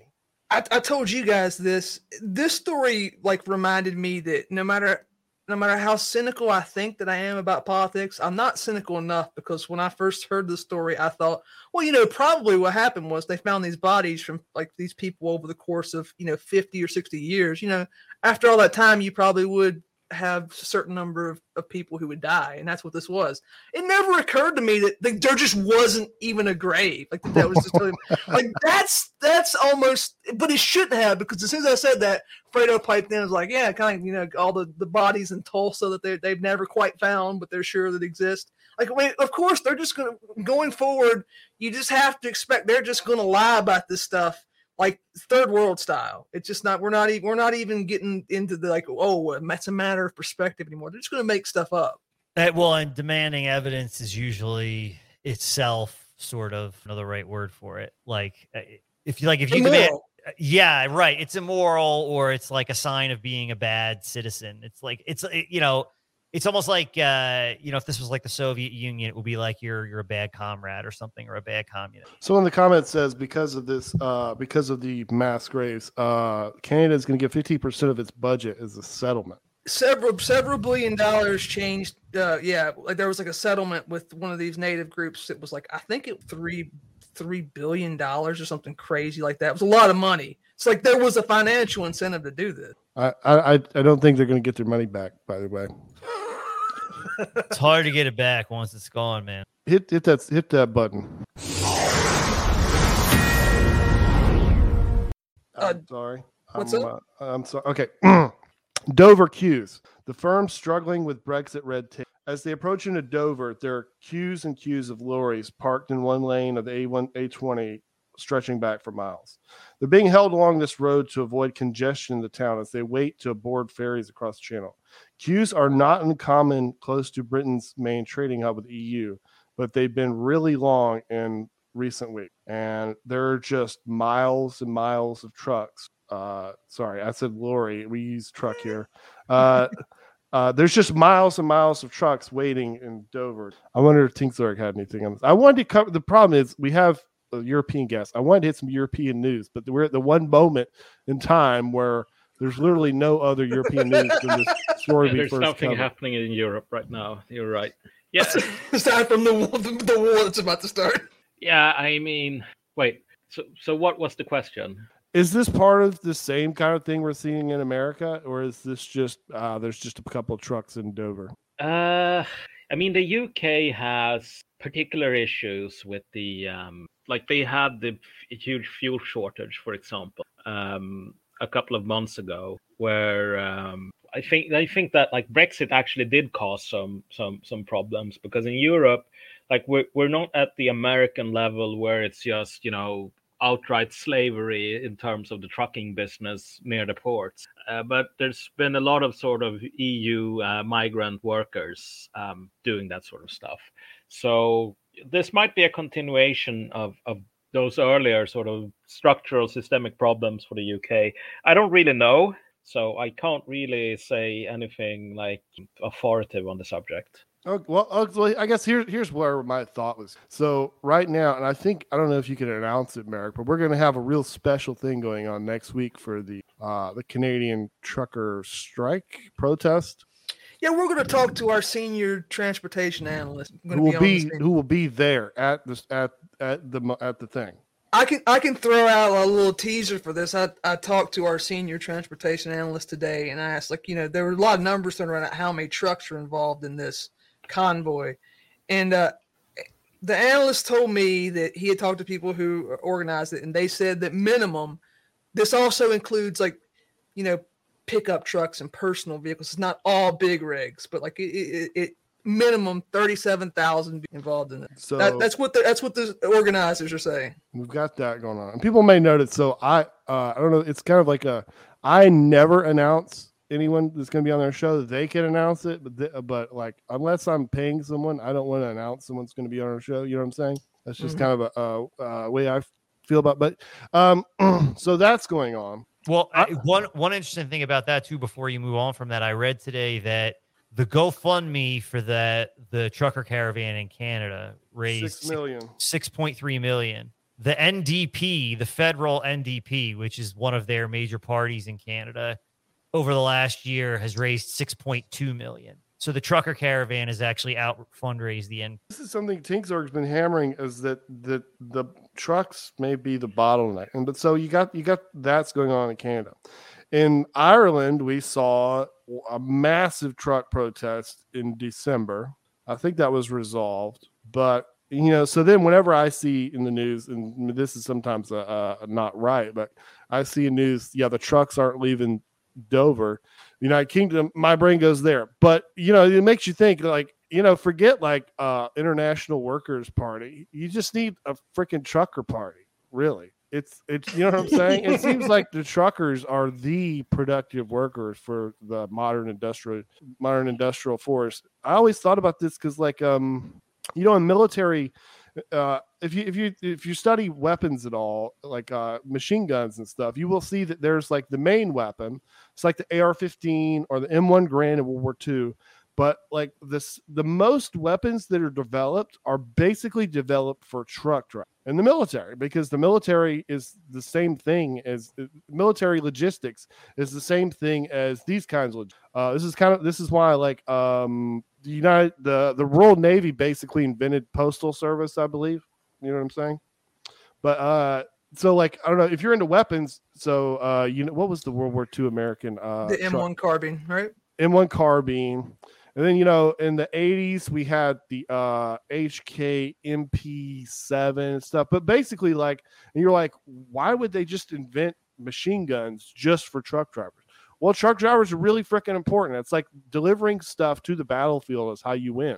Speaker 3: I, I told you guys this. This story like reminded me that no matter no matter how cynical I think that I am about politics, I'm not cynical enough because when I first heard the story, I thought, well, you know, probably what happened was they found these bodies from like these people over the course of, you know, 50 or 60 years. You know, after all that time, you probably would have a certain number of, of people who would die, and that's what this was. It never occurred to me that, that there just wasn't even a grave. Like that was just totally, like that's that's almost, but it shouldn't have because as soon as I said that, Fredo piped in was like, yeah, kind of you know all the the bodies in Tulsa that they they've never quite found, but they're sure that exist. Like, I mean, of course, they're just going to going forward. You just have to expect they're just going to lie about this stuff like third world style. It's just not we're not even we're not even getting into the like oh that's a matter of perspective anymore. They're just going to make stuff up.
Speaker 4: That, well, and demanding evidence is usually itself sort of another right word for it. Like uh, if you like if you demand yeah, right. It's immoral or it's like a sign of being a bad citizen. It's like it's uh, you know, it's almost like uh, you know, if this was like the Soviet Union, it would be like you're you're a bad comrade or something or a bad communist.
Speaker 2: So in the comments says because of this, uh, because of the mass graves, uh, Canada is going to get 50% of its budget as a settlement.
Speaker 3: several several billion dollars changed uh yeah like there was like a settlement with one of these native groups it was like i think it three three billion dollars or something crazy like that it was a lot of money it's like there was a financial incentive to do this
Speaker 2: I, I, I I don't think they're going to get their money back. By the way,
Speaker 4: It's hard to get it back once it's gone, man.
Speaker 2: hit hit that hit that button.
Speaker 3: Uh,
Speaker 2: I'm sorry.
Speaker 3: what's
Speaker 2: I'm,
Speaker 3: up?
Speaker 2: Uh, I'm sorry. Okay. Dover queues. The firm struggling with Brexit red tape. As they approach into Dover, there are queues and queues of lorries parked in one lane of the A1 A20 stretching back for miles. They're being held along this road to avoid congestion in the town as they wait to board ferries across the channel. Queues are not uncommon close to Britain's main trading hub with the EU, but they've been really long in recent weeks. And there are just miles and miles of trucks. Uh, sorry, I said lorry. We use truck here. Uh, uh, there's just miles and miles of trucks waiting in Dover. I wonder if Tinkzorg had anything on this. I wanted to cover. The problem is we have a European guest. I wanted to hit some European news, but we're at the one moment in time where there's literally no other European news than this story
Speaker 5: Yeah,
Speaker 2: we
Speaker 5: there's
Speaker 2: first
Speaker 5: something
Speaker 2: covered.
Speaker 5: happening in Europe right now. You're right. Yeah,
Speaker 3: aside from the, war- the, the war that's about to start
Speaker 5: yeah. I mean, wait. So, so what was the question?
Speaker 2: Is this part of the same kind of thing we're seeing in America, or is this just uh, there's just a couple of trucks in Dover?
Speaker 5: Uh, I mean, the UK has particular issues with the um, like they had the huge fuel shortage, for example, um, a couple of months ago, where um, I think I think that like Brexit actually did cause some some some problems because in Europe, like we're we're not at the American level where it's just you know outright slavery in terms of the trucking business near the ports. Uh, but there's been a lot of sort of EU uh, migrant workers um, doing that sort of stuff. So this might be a continuation of, of those earlier sort of structural systemic problems for the UK. I don't really know. So I can't really say anything like authoritative on the subject.
Speaker 2: Oh, well, I guess here, here's where my thought was. So right now, and I think I don't know if you can announce it, Merrick, but we're going to have a real special thing going on next week for the uh, the Canadian trucker strike protest.
Speaker 3: yeah we're going to talk to our senior transportation analyst
Speaker 2: Who will
Speaker 3: on
Speaker 2: be who will be there at this at at the at the thing?
Speaker 3: I can I can throw out a little teaser for this. I, I talked to our senior transportation analyst today, and I asked like you know there were a lot of numbers thrown around how many trucks are involved in this convoy, and uh, the analyst told me that he had talked to people who organized it, and they said that minimum, this also includes like you know pickup trucks and personal vehicles. It's not all big rigs, but like it, it, it minimum thirty seven thousand involved in it.
Speaker 2: So
Speaker 3: That, that's what the that's what the organizers are saying.
Speaker 2: We've got that going on. And people may notice. So I, uh, I don't know. It's kind of like a. I never announce anyone that's going to be on their show. They can announce it, but th- but like unless I'm paying someone, I don't want to announce someone's going to be on our show. You know what I'm saying? That's just
Speaker 3: Mhm.
Speaker 2: kind of a, uh uh way I feel about. But um, so that's going on.
Speaker 4: Well,
Speaker 2: I-
Speaker 4: I, one one interesting thing about that too, before you move on from that, I read today that the GoFundMe for that the trucker caravan in Canada raised
Speaker 2: Six million.
Speaker 4: six point three million. The NDP, the federal NDP, which is one of their major parties in Canada, over the last year has raised six point two million. So the trucker caravan has actually out fundraised the end.
Speaker 2: This is something Tinkzorg's been hammering is that that the trucks may be the bottleneck, and but so you got you got that's going on in Canada. In Ireland, we saw a massive truck protest in December. I think that was resolved, but you know, so then whenever I see in the news, and this is sometimes uh, uh, not right, but I see in news, yeah, the trucks aren't leaving Dover, United Kingdom, my brain goes there. But you know, it makes you think like, you know, forget like uh international workers party. You just need a freaking trucker party, really. It's it's you know what I'm saying? it seems like the truckers are the productive workers for the modern industrial modern industrial force. I always thought about this because like um you know in military uh, if you if you if you study weapons at all, like uh, machine guns and stuff, you will see that there's like the main weapon. It's like the AR-15 or the M1 Garand in World War II. But like this, the most weapons that are developed are basically developed for truck drive in the military because the military is the same thing as uh, military logistics is the same thing as these kinds of. Uh, this is kind of this is why like um the United the the Royal Navy basically invented postal service, I believe. You know what I'm saying? But uh so like I don't know if you're into weapons. So uh you know what was the World War II American uh
Speaker 3: the? M1 carbine, right?
Speaker 2: M1 carbine. And then you know in the 80s we had the uh HK MP7 and stuff. But basically like and you're like why would they just invent machine guns just for truck drivers? Well, truck drivers are really freaking important. It's like delivering stuff to the battlefield is how you win.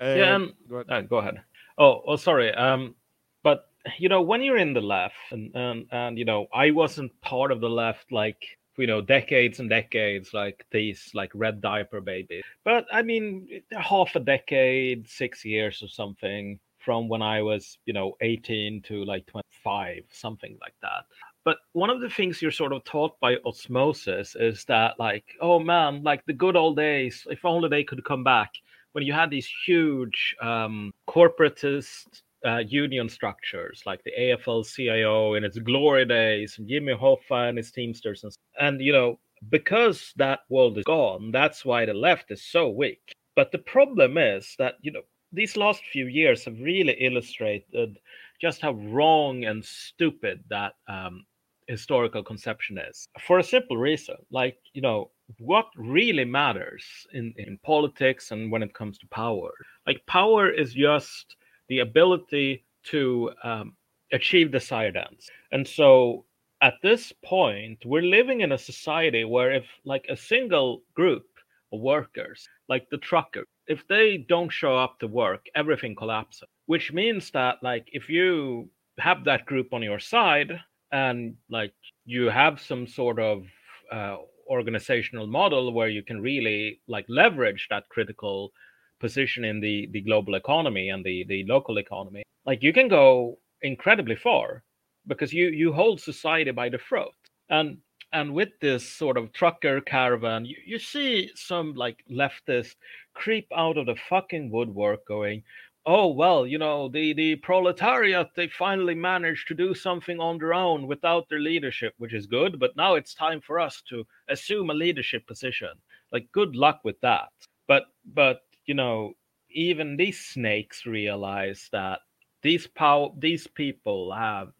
Speaker 2: And,
Speaker 5: yeah, and,
Speaker 2: go ahead.
Speaker 5: uh, go ahead. Oh, oh, sorry. Um, but you know, when you're in the left, and and and you know, I wasn't part of the left like you know decades and decades like these like red diaper babies but i mean half a decade six years or something from when i was you know 18 to like 25 something like that but one of the things you're sort of taught by osmosis is that like oh man like the good old days if only they could come back when you had these huge um, corporatist uh, union structures like the AFL-CIO in its glory days, and Jimmy Hoffa and his Teamsters, and, and you know because that world is gone, that's why the left is so weak. But the problem is that you know these last few years have really illustrated just how wrong and stupid that um, historical conception is for a simple reason like you know what really matters in, in politics and when it comes to power? Like power is just the ability to um, achieve desired ends and so at this point we're living in a society where if like a single group of workers like the trucker if they don't show up to work everything collapses. Which means that like if you have that group on your side and like you have some sort of uh, organizational model where you can really like leverage that critical position in the the global economy and the the local economy. Like you can go incredibly far because you you hold society by the throat and and with this sort of trucker caravan you, you see some like leftist creep out of the fucking woodwork going oh well you know the the proletariat they finally managed to do something on their own without their leadership which is good but now it's time for us to assume a leadership position like good luck with that but but you know even these snakes realize that these power these people have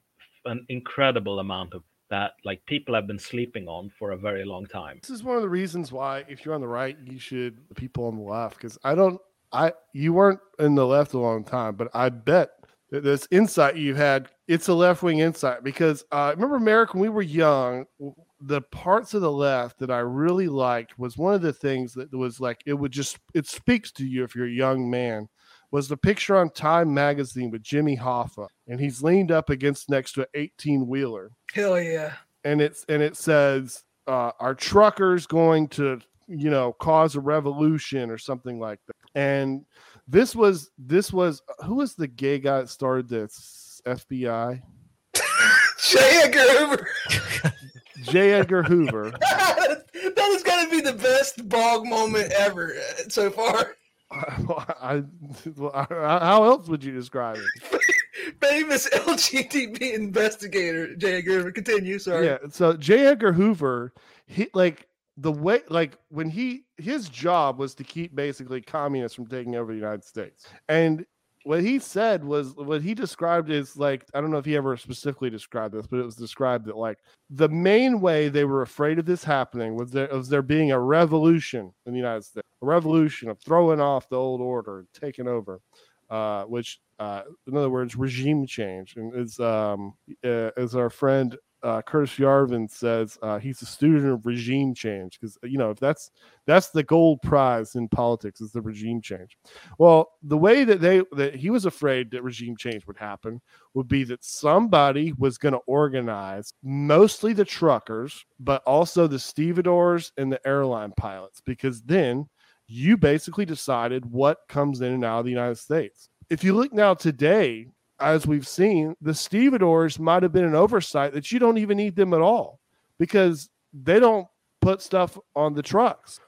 Speaker 5: an incredible amount of that like people have been sleeping on for a very long time
Speaker 2: This is one of the reasons why, if you're on the right, you should the people on the left. Because I don't, I you weren't in the left a long time, but I bet that this insight you had, it's a left wing insight. Because uh, remember, Merrick, when we were young, the parts of the left that I really liked was one of the things that was like it would just it speaks to you if you're a young man. Was the picture on Time magazine with Jimmy Hoffa, and he's leaned up against next to an 18 wheeler
Speaker 3: Hell yeah.
Speaker 2: and it's and it says uh, are truckers going to you know cause a revolution or something like that and this was this was who was the gay guy that started this fbi
Speaker 3: J. Edgar Hoover.
Speaker 2: j edgar hoover
Speaker 3: that is going to be the best bog moment ever uh, so far.
Speaker 2: I, I- how else would you describe it
Speaker 3: Famous LGTB investigator J. Edgar Hoover. Continue. Sorry.
Speaker 2: yeah so j edgar hoover he like the way like when he his job was to keep basically communists from taking over the united states. And what he said was what he described is like i don't know if he ever specifically described this but it was described that like the main way they were afraid of this happening was there was there being a revolution in the united states a revolution of throwing off the old order and taking over uh, which uh, in other words regime change. And is um uh, as our friend uh, Curtis Yarvin says uh, he's a student of regime change because you know if that's that's the gold prize in politics is the regime change. Well, the way that they that he was afraid that regime change would happen would be that somebody was going to organize mostly the truckers, but also the stevedores and the airline pilots because then you basically decided what comes in and out of the United States if you look now today, as we've seen, the stevedores might have been an oversight that you don't even need them at all because they don't put stuff on the trucks.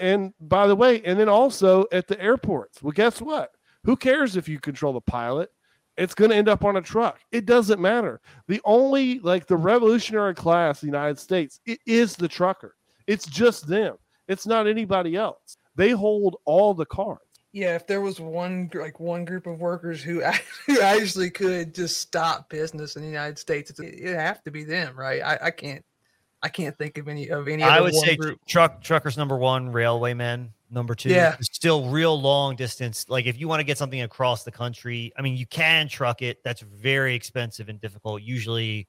Speaker 2: And by the way, and then also at the airports. Well, guess what? Who cares if you control the pilot? It's going to end up on a truck. It doesn't matter. The only like the revolutionary class, in the United States, it is the trucker. It's just them. It's not anybody else. They hold all the cards.
Speaker 3: Yeah, if there was one like one group of workers who who actually could just stop business in the United States, it'd have to be them, right? I, I can't, I can't think of any of any.
Speaker 4: I would say
Speaker 3: group.
Speaker 4: truck truckers number one, railwaymen number two.
Speaker 3: Yeah.
Speaker 4: Still real long distance. Like if you want to get something across the country, I mean, you can truck it. That's very expensive and difficult. Usually,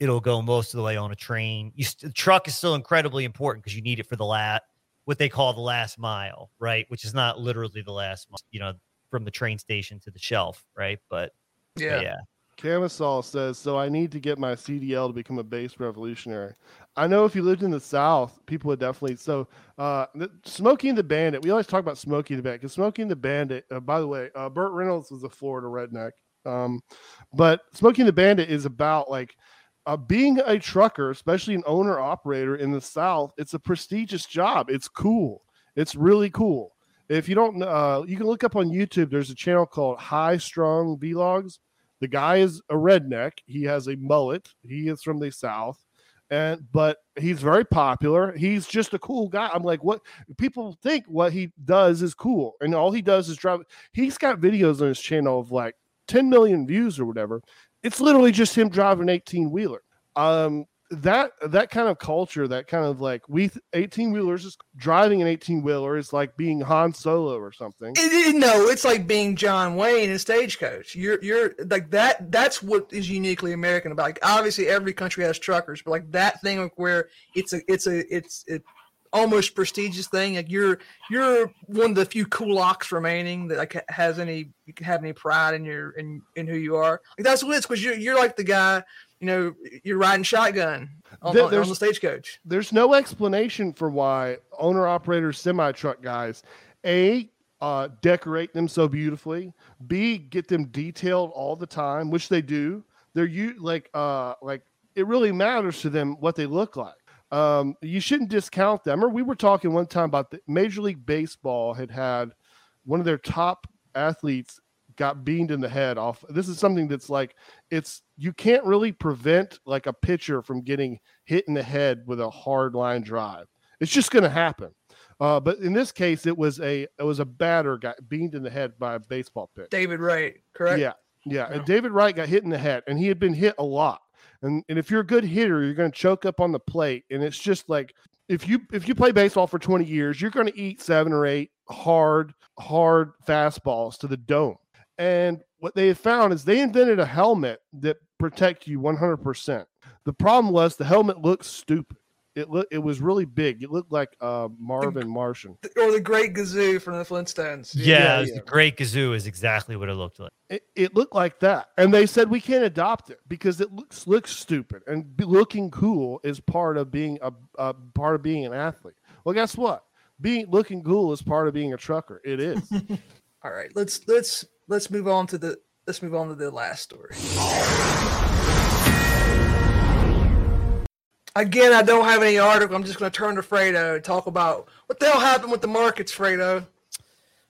Speaker 4: it'll go most of the way on a train. You st- truck is still incredibly important because you need it for the lat what they call the last mile, right? Which is not literally the last, mile, you know, from the train station to the shelf, right? But but
Speaker 3: Yeah.
Speaker 4: yeah.
Speaker 2: Camisol says, so I need to get my CDL to become a base revolutionary. I know if you lived in the South, people would definitely. So, uh, the, Smokey and the Bandit, we always talk about Smokey and the Bandit because Smokey and the Bandit, uh, by the way, uh, Burt Reynolds was a Florida redneck. Um, but Smokey and the Bandit is about like uh, being a trucker, especially an owner operator in the South. It's a prestigious job. It's cool. It's really cool. If you don't, uh, you can look up on YouTube. There's a channel called High Strung Vlogs. The guy is a redneck. He has a mullet. He is from the South, and but he's very popular. He's just a cool guy. I'm like, what people think what he does is cool, and all he does is drive. He's got videos on his channel of like 10 million views or whatever. It's literally just him driving an 18 wheeler. Um, that that kind of culture, that kind of like we 18 wheelers is driving an 18 wheeler is like being Han Solo or something.
Speaker 3: It- it- no, it's like being John Wayne in Stagecoach. You're you're like that. That's what is uniquely American about. Like obviously every country has truckers, but like that thing where it's a it's a it's it almost prestigious thing. Like you're you're one of the few cool kulaks remaining that like has any you can have any pride in your in in who you are. Like that's what it's because you're you're like the guy. You know, you're riding shotgun on,
Speaker 2: There-
Speaker 3: on, the stagecoach.
Speaker 2: there's no explanation for why owner operators semi truck guys a uh, decorate them so beautifully b get them detailed all the time which they do they're you like uh like it really matters to them what they look like um you shouldn't discount them or we were talking one time about the major league baseball had had one of their top athletes got beamed in the head off this is something that's like it's you can't really prevent like a pitcher from getting hit in the head with a hard line drive. It's just going to happen. Uh, but in this case, it was a it was a batter got beamed in the head by a baseball pitch.
Speaker 3: David Wright, correct?
Speaker 2: Yeah, yeah.
Speaker 3: Yeah.
Speaker 2: And David Wright got hit in the head, and he had been hit a lot. And and if you're a good hitter, you're going to choke up on the plate, and it's just like if you if you play baseball for 20 years, you're going to eat seven or eight hard hard fastballs to the dome. And what they found is they invented a helmet that protects you 100%. The problem was the helmet looks stupid. It looked it was really big. It looked like uh, Marvin Martian.
Speaker 3: Or the Great Gazoo from the Flintstones.
Speaker 4: Yeah,
Speaker 2: Yeah, yeah.
Speaker 4: the Great Gazoo is exactly what it looked like.
Speaker 2: It, it looked like that, and they said we can't adopt it because it looks looks stupid, and be- looking cool is part of being a, a part of being an athlete. Well, guess what? Being looking cool is part of being a trucker. It is.
Speaker 3: All right, let's let's let's move on to the let's move on to the last story. Again, I don't have any article. I'm just going to turn to Fredo and talk about what the hell happened with the markets, Fredo.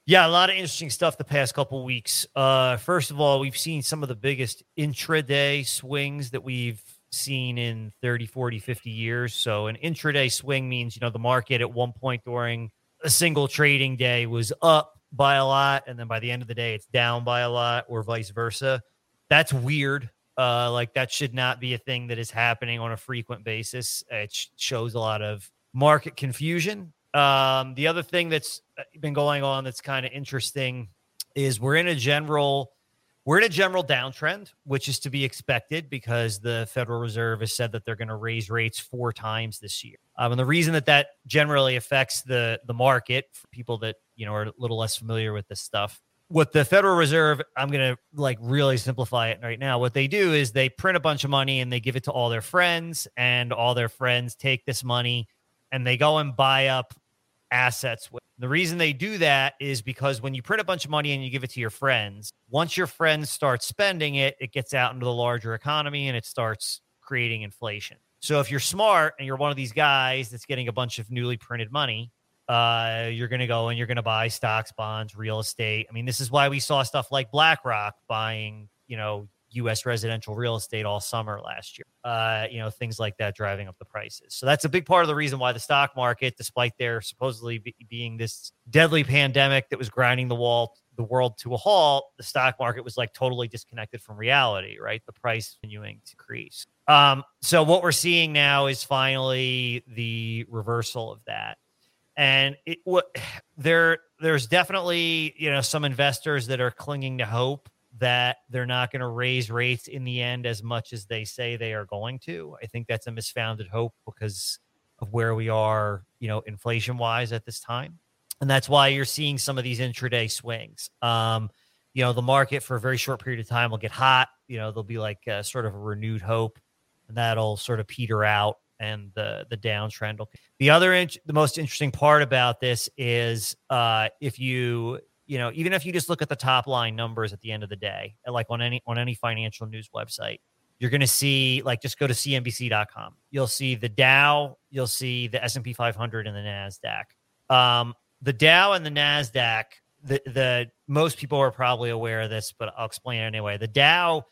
Speaker 4: Yeah, a lot of interesting stuff the past couple weeks. Uh, first of all, we've seen some of the biggest intraday swings that we've seen in 30, 40, 50 years. So, an intraday swing means, you know, the market at one point during a single trading day was up by a lot. And then by the end of the day, it's down by a lot, or vice versa. That's weird. Uh, like, that should not be a thing that is happening on a frequent basis. It sh- shows a lot of market confusion. Um, the other thing that's been going on that's kind of interesting is we're in a general we're in a general downtrend, which is to be expected because the Federal Reserve has said that they're going to raise rates four times this year. Um, and the reason that that generally affects the the market for people that you know are a little less familiar with this stuff, what the Federal Reserve, I'm going to like really simplify it right now. What they do is they print a bunch of money and they give it to all their friends, and all their friends take this money and they go and buy up assets. The reason they do that is because when you print a bunch of money and you give it to your friends, once your friends start spending it, it gets out into the larger economy and it starts creating inflation. So if you're smart and you're one of these guys that's getting a bunch of newly printed money, uh, you're going to go and you're going to buy stocks, bonds, real estate. I mean, this is why we saw stuff like BlackRock buying, you know, U.S. residential real estate all summer last year. Uh, you know, things like that driving up the prices. So that's a big part of the reason why the stock market, despite there supposedly be, being this deadly pandemic that was grinding the wall, the world to a halt, the stock market was like totally disconnected from reality. Right, the price continuing to increase. Um, so what we're seeing now is finally the reversal of that and it what there there's definitely you know some investors that are clinging to hope that they're not going to raise rates in the end as much as they say they are going to. I think that's a misfounded hope because of where we are, you know, inflation wise at this time. And that's why you're seeing some of these intraday swings. Um, you know, the market for a very short period of time will get hot. You know, there'll be like a, sort of a renewed hope, and that'll sort of peter out, and the the downtrend. The other, int- the most interesting part about this is uh, if you you know, even if you just look at the top line numbers at the end of the day, like on any on any financial news website, you're going to see like just go to cnbc.com. You'll see the Dow, you'll see the S&P 500 and the Nasdaq. Um, the Dow and the Nasdaq, the the most people are probably aware of this, but I'll explain it anyway. The Dow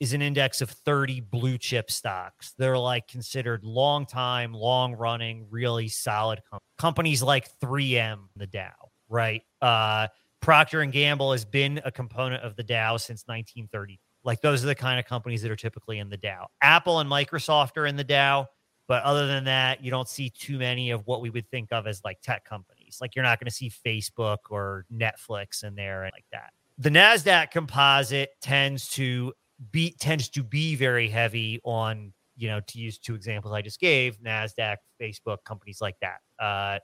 Speaker 4: is an index of 30 blue chip stocks. They're like considered long time, long running, really solid com- companies like 3M, the Dow, right? Uh, Procter and Gamble has been a component of the Dow since 1930. Like those are the kind of companies that are typically in the Dow. Apple and Microsoft are in the Dow, but other than that, you don't see too many of what we would think of as like tech companies. Like you're not going to see Facebook or Netflix in there and like that. The Nasdaq composite tends to be tends to be very heavy on, you know, to use two examples I just gave, Nasdaq, Facebook, companies like that. Uh,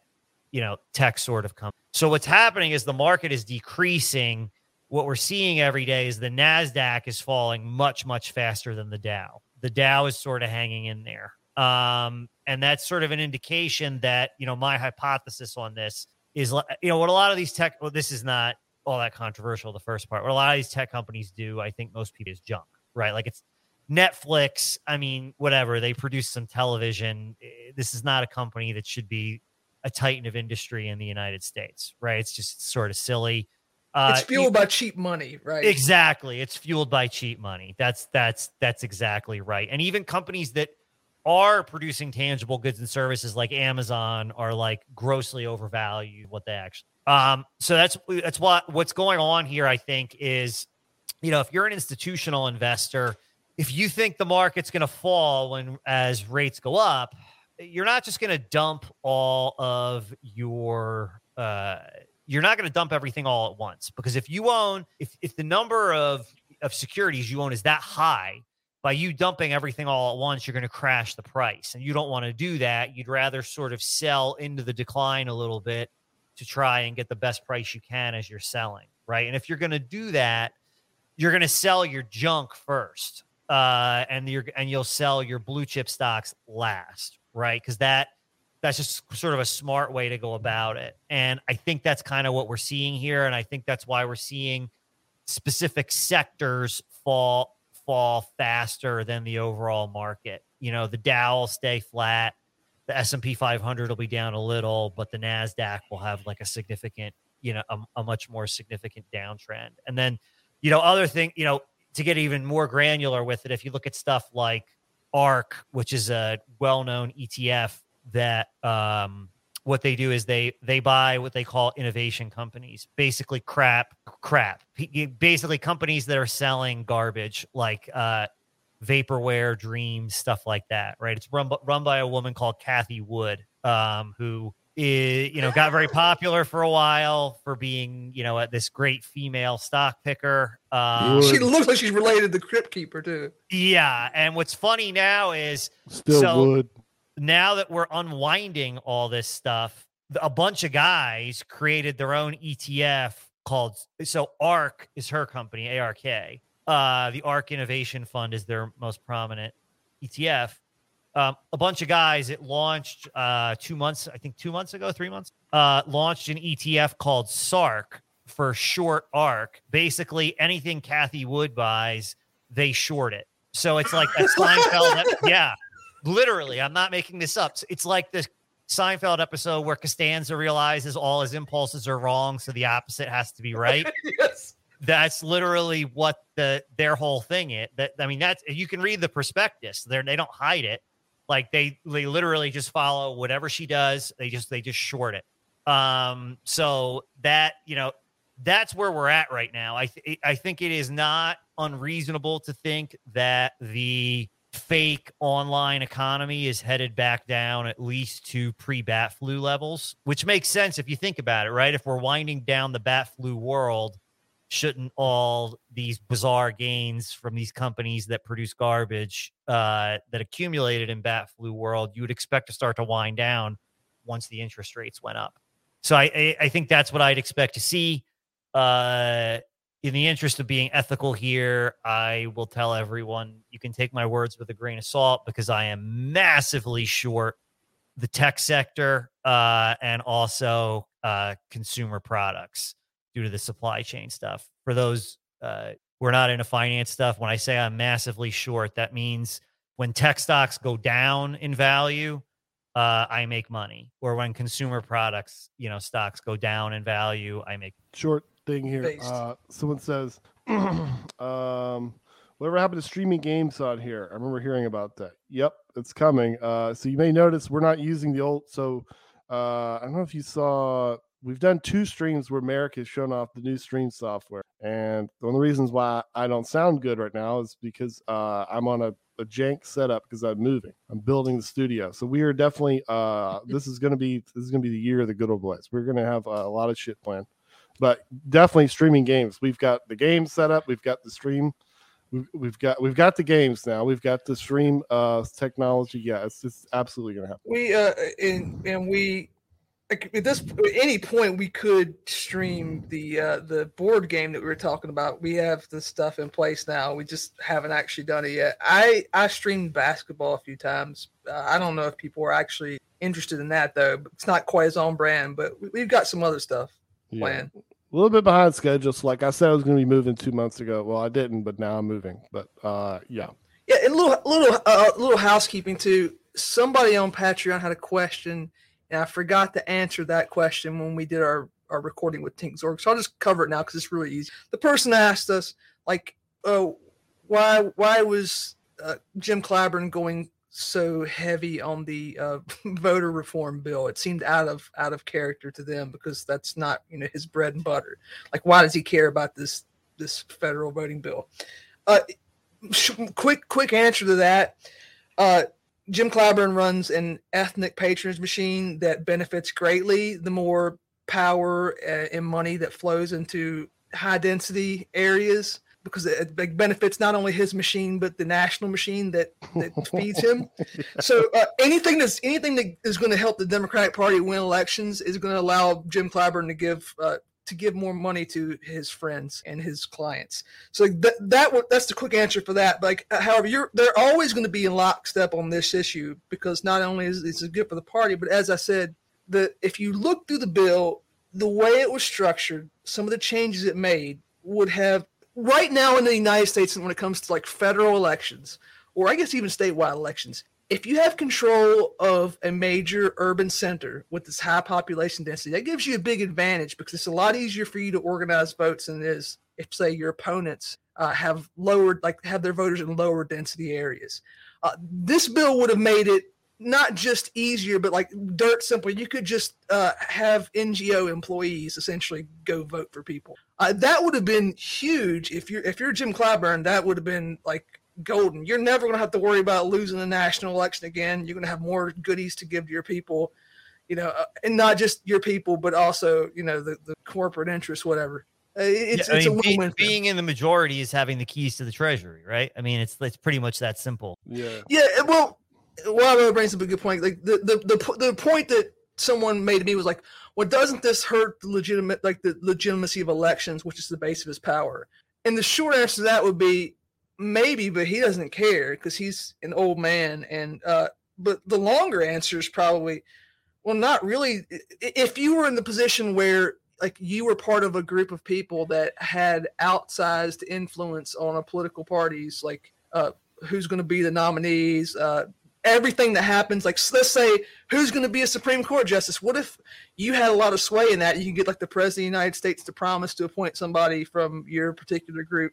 Speaker 4: you know, tech sort of companies. So what's happening is the market is decreasing. What we're seeing every day is the Nasdaq is falling much much faster than the Dow. The Dow is sort of hanging in there. Um, and that's sort of an indication that, you know, my hypothesis on this is, you know, what a lot of these tech, well, this is not all that controversial, the first part. What a lot of these tech companies do, I think most people is junk, right? Like it's Netflix. I mean, whatever, they produce some television. Eh, this is not a company that should be a titan of industry in the United States, right? It's just sort of silly.
Speaker 3: Uh, it's fueled by cheap money, right?
Speaker 4: Exactly. It's fueled by cheap money. That's that's that's exactly right. And even companies that are producing tangible goods and services like Amazon are like grossly overvalued what they actually. Um, so that's that's what what's going on here. I think is, you know, if you're an institutional investor, if you think the market's going to fall when as rates go up, you're not just going to dump all of your uh, you're not going to dump everything all at once because if you own if if the number of of securities you own is that high by you dumping everything all at once you're going to crash the price and you don't want to do that you'd rather sort of sell into the decline a little bit to try and get the best price you can as you're selling right and if you're going to do that you're going to sell your junk first uh, and you're and you'll sell your blue chip stocks last right? Because that that's just sort of a smart way to go about it. And I think that's kind of what we're seeing here. And I think that's why we're seeing specific sectors fall fall faster than the overall market. You know, the Dow will stay flat, the S&P 500 will be down a little, but the Nasdaq will have like a significant, you know, a, a much more significant downtrend. And then, you know, other thing, you know, to get even more granular with it, if you look at stuff like ARK, which is a well-known ETF that um, what they do is they they buy what they call innovation companies, basically crap crap, basically companies that are selling garbage like uh, vaporware, dreams, stuff like that. Right? It's run run by a woman called Cathie Wood, um, who is, you know, got very popular for a while for being, you know, this great female stock picker.
Speaker 3: Um, she looks like she's related to Crypt Keeper too.
Speaker 4: Yeah, and what's funny now is
Speaker 2: still so would.
Speaker 4: Now that we're unwinding all this stuff, a bunch of guys created their own ETF called so ARK is her company, ARK. Uh, the ARK Innovation Fund is their most prominent ETF um, a bunch of guys. It launched uh, two months, I think, two months ago, three months. Uh, launched an ETF called SARK for short ARK. Basically, anything Cathie Wood buys, they short it. So it's like that Seinfeld. yeah, literally, I'm not making this up. It's like this Seinfeld episode where Costanza realizes all his impulses are wrong, so the opposite has to be right.
Speaker 3: yes.
Speaker 4: That's literally what the their whole thing is. That I mean, that's you can read the prospectus. They they don't hide it. Like they they literally just follow whatever she does. They just they just short it. Um, so that you know that's where we're at right now. I th- I think it is not unreasonable to think that the fake online economy is headed back down at least to pre bat flu levels, which makes sense if you think about it, right? If we're winding down the bat flu world, shouldn't all these bizarre gains from these companies that produce garbage uh, that accumulated in bat flu world, you would expect to start to wind down once the interest rates went up. So I, I, think that's what I'd expect to see. Uh, in the interest of being ethical here, I will tell everyone you can take my words with a grain of salt because I am massively short the tech sector uh, and also uh, consumer products due to the supply chain stuff. For those uh, we're not into finance stuff, when I say I'm massively short, that means when tech stocks go down in value, uh, I make money, or when consumer products, you know, stocks go down in value, I make
Speaker 2: short thing here. Uh, someone says, um, whatever happened to streaming games on here? I remember hearing about that. Yep, it's coming. Uh, so you may notice we're not using the old. So uh, I don't know if you saw. We've done two streams where Merrick has shown off the new stream software, and one of the reasons why I don't sound good right now is because uh, I'm on a, a jank setup because I'm moving. I'm building the studio, so we are definitely. Uh, this is going to be this is going to be the year of the good old boys. We're going to have a lot of shit planned but definitely streaming games. We've got the game set up. We've got the stream. We've, we've got we've got the games now. We've got the stream uh, technology. Yeah, it's just absolutely gonna happen.
Speaker 3: We uh and and we at this at any point we could stream the uh, the board game that we were talking about. We have the stuff in place now. We just haven't actually done it yet. I I streamed basketball a few times. Uh, I don't know if people are actually interested in that though. It's not quite as on brand, but we've got some other stuff.
Speaker 2: Yeah. A little bit behind schedule. So like I said, I was going to be moving two months ago. Well, I didn't, but now I'm moving. But uh, yeah.
Speaker 3: Yeah, and a little little uh, little housekeeping too. Somebody on Patreon had a question, and I forgot to answer that question when we did our our recording with Tinkzorg. So I'll just cover it now because it's really easy. The person asked us like, "Oh, why why was uh, Jim Clyburn going so heavy on the uh, voter reform bill. It seemed out of out of character to them because that's not you know his bread and butter. Like, why does he care about this this federal voting bill? Uh, quick quick answer to that. Jim Clyburn runs an ethnic patronage machine that benefits greatly the more power uh, and money that flows into high density areas because it, benefits not only his machine but the national machine that, that feeds him. So uh, anything that's anything that is going to help the Democratic Party win elections is going to allow Jim Clyburn to give uh, to give more money to his friends and his clients. So that that that's the quick answer for that. Like, uh, however, you're they're always going to be in lockstep on this issue because not only is it good for the party, but as I said, the if you look through the bill, the way it was structured, some of the changes it made would have right now in the United States, when it comes to like federal elections, or I guess even statewide elections, if you have control of a major urban center with this high population density, that gives you a big advantage because it's a lot easier for you to organize votes than it is if, say, your opponents uh, have lowered, like, have their voters in lower density areas. Uh, this bill would have made it not just easier, but like dirt simple. You could just uh, have NGO employees essentially go vote for people. Uh, that would have been huge if you're if you're Jim Clyburn. That would have been like golden. You're never going to have to worry about losing the national election again. You're going to have more goodies to give to your people, you know, uh, and not just your people, but also you know the, the corporate interests, whatever. Uh, it's, yeah, it's mean,
Speaker 4: being, being in the majority is having the keys to the treasury, right? I mean, it's it's pretty much that simple.
Speaker 2: Yeah.
Speaker 3: Yeah. Well, well, that brings up a good point. Like the, the the the point that someone made to me was like, well, doesn't this hurt the legitimate like the legitimacy of elections, which is the base of his power? And the short answer to that would be maybe, but he doesn't care because he's an old man and uh, but the longer answer is probably, well, not really. If you were in the position where like you were part of a group of people that had outsized influence on a political parties, like uh, who's going to be the nominees, uh, everything that happens. Like let's say who's going to be a Supreme Court justice. What if you had a lot of sway in that? You can get like the president of the United States to promise to appoint somebody from your particular group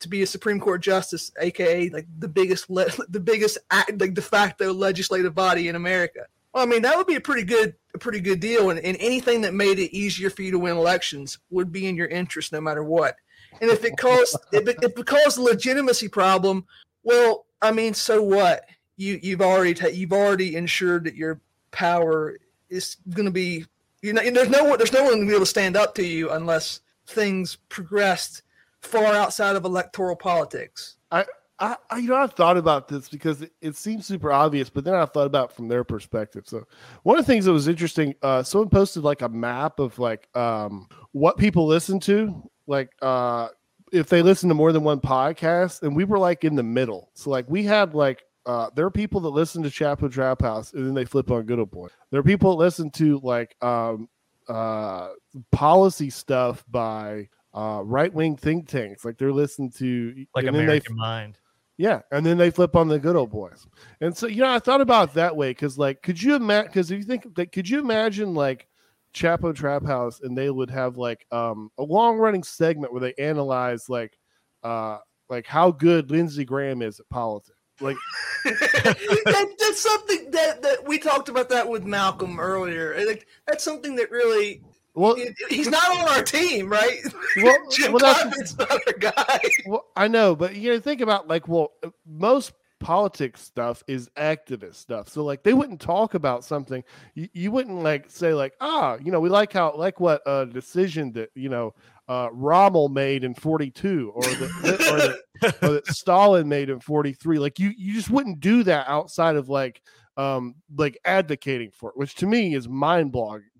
Speaker 3: to be a Supreme Court justice, aka like the biggest le- the biggest act, like de facto legislative body in America. Well, I mean that would be a pretty good a pretty good deal, and, and anything that made it easier for you to win elections would be in your interest no matter what. And if it caused if it, if it caused a legitimacy problem, well, I mean, so what? You you've already ta- you've already ensured that your power is going to be you know there's no one there's no one to be able to stand up to you unless things progressed far outside of electoral politics.
Speaker 2: I, I, I you know, I've thought about this because it, it, seems super obvious, but then I thought about from their perspective. So one of the things that was interesting, uh, someone posted like a map of like um, what people listen to, like uh, if they listen to more than one podcast, and we were like in the middle. So like we had like uh, there are people that listen to Chapo Trap House and then they flip on Good Old Boy. There are people that listen to like um, uh, policy stuff by uh, right wing think tanks. Like they're listening to
Speaker 4: like American they, Mind.
Speaker 2: Yeah, and then they flip on the good old boys. And so you know, I thought about that way because like, could you imagine? Because if you think, like, could you imagine like Chapo Trap House and they would have like um, a long running segment where they analyze like uh, like how good Lindsey Graham is at politics. Like
Speaker 3: that, that's something that, that we talked about that with Malcolm earlier. Like that's something that really well, he's not on our team, right? Well, Jim well, that's not our guy.
Speaker 2: Well, I know, but you know, think about like, well, most politics stuff is activist stuff. So like, they wouldn't talk about something. You, you wouldn't like say like, ah, you know, we like how like what a decision that you know uh, Rommel made in 42 or, the, or, the, or that Stalin made in 43. Like you, you just wouldn't do that outside of like, um, like advocating for it, which to me is mind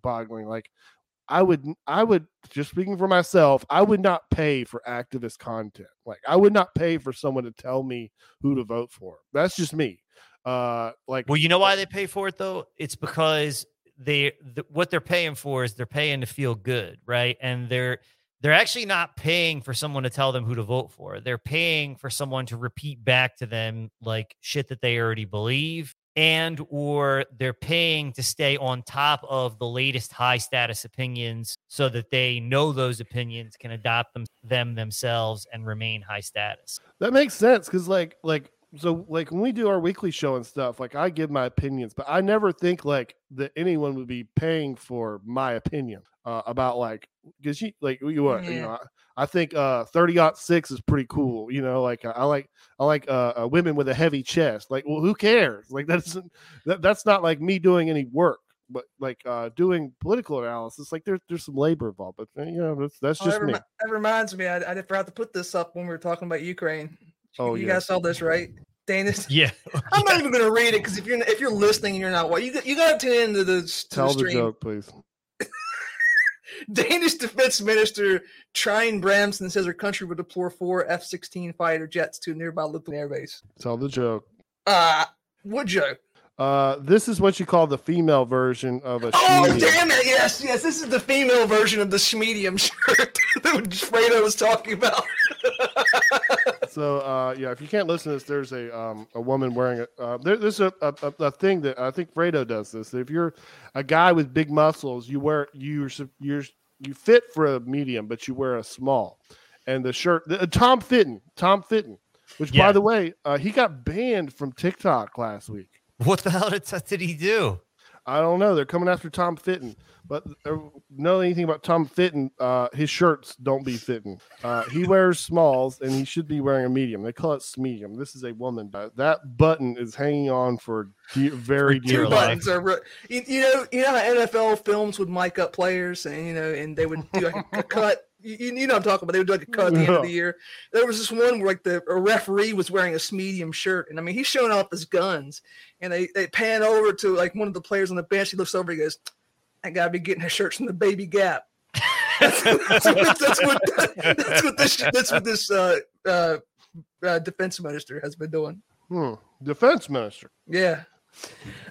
Speaker 2: boggling. Like, I would I would just speaking for myself, I would not pay for activist content. Like I would not pay for someone to tell me who to vote for. That's just me. Uh like
Speaker 4: Well, you know why they pay for it though? It's because they the, what they're paying for is they're paying to feel good, right? And they're they're actually not paying for someone to tell them who to vote for. They're paying for someone to repeat back to them like shit that they already believe and or they're paying to stay on top of the latest high status opinions so that they know those opinions can adopt them, them themselves and remain high status
Speaker 2: that makes sense because like like so like when we do our weekly show and stuff like i give my opinions but i never think like that anyone would be paying for my opinion uh, about like because you like you are yeah. you know I think uh 30 six is pretty cool. You know, like I like I like uh, uh, women with a heavy chest. Like, well, who cares? Like that's that, that's not like me doing any work, but like uh doing political analysis. Like there's there's some labor involved, but uh, you know that's that's oh, just
Speaker 3: that
Speaker 2: me.
Speaker 3: that reminds me, I, I forgot to put this up when we were talking about Ukraine. Oh, you yeah. guys saw this, right? Danis.
Speaker 4: Yeah.
Speaker 3: I'm not even going to read it because if you're if you're listening and you're not, what you you got to tune into the to
Speaker 2: tell
Speaker 3: the,
Speaker 2: the joke, please.
Speaker 3: Danish Defense Minister Trine Bramsen says her country would deploy four F 16 fighter jets to a nearby Lithuanian airbase.
Speaker 2: Tell the joke.
Speaker 3: Uh, what joke?
Speaker 2: Uh, this is what you call the female version of a.
Speaker 3: Oh damn it! Yes, yes, this is the female version of the schmedium shirt that Fredo was talking about.
Speaker 2: so, uh, yeah, if you can't listen to this, there's a um, a woman wearing a. Uh, there, there's a, a, a thing that I think Fredo does this. If you're a guy with big muscles, you wear you you're you fit for a medium, but you wear a small. And the shirt, the, uh, Tom Fitton, Tom Fitton, which yeah. by the way, uh, he got banned from TikTok last week.
Speaker 4: What the hell did, did he do?
Speaker 2: I don't know. They're coming after Tom Fitton, but uh, know anything about Tom Fitton? Uh, his shirts don't be fitting. Uh, he wears smalls, and he should be wearing a medium. They call it medium. This is a woman. That button is hanging on for dear, very
Speaker 3: for
Speaker 2: dear
Speaker 3: life. Buttons are, you, you know, you know how NFL films would mic up players, and you know, and they would do like a cut you, you know I'm talking about. They would do like a cut at the end of the year. There was this one where like the referee was wearing a medium shirt, and I mean he's showing off his guns, and they they pan over to like one of the players on the bench. He looks over, he goes, "I gotta be getting his shirts from the Baby Gap." that's, that's, what, that's, what, that's what this that's what this uh, uh, uh, defense minister has been doing.
Speaker 2: Hmm. Defense minister.
Speaker 3: Yeah.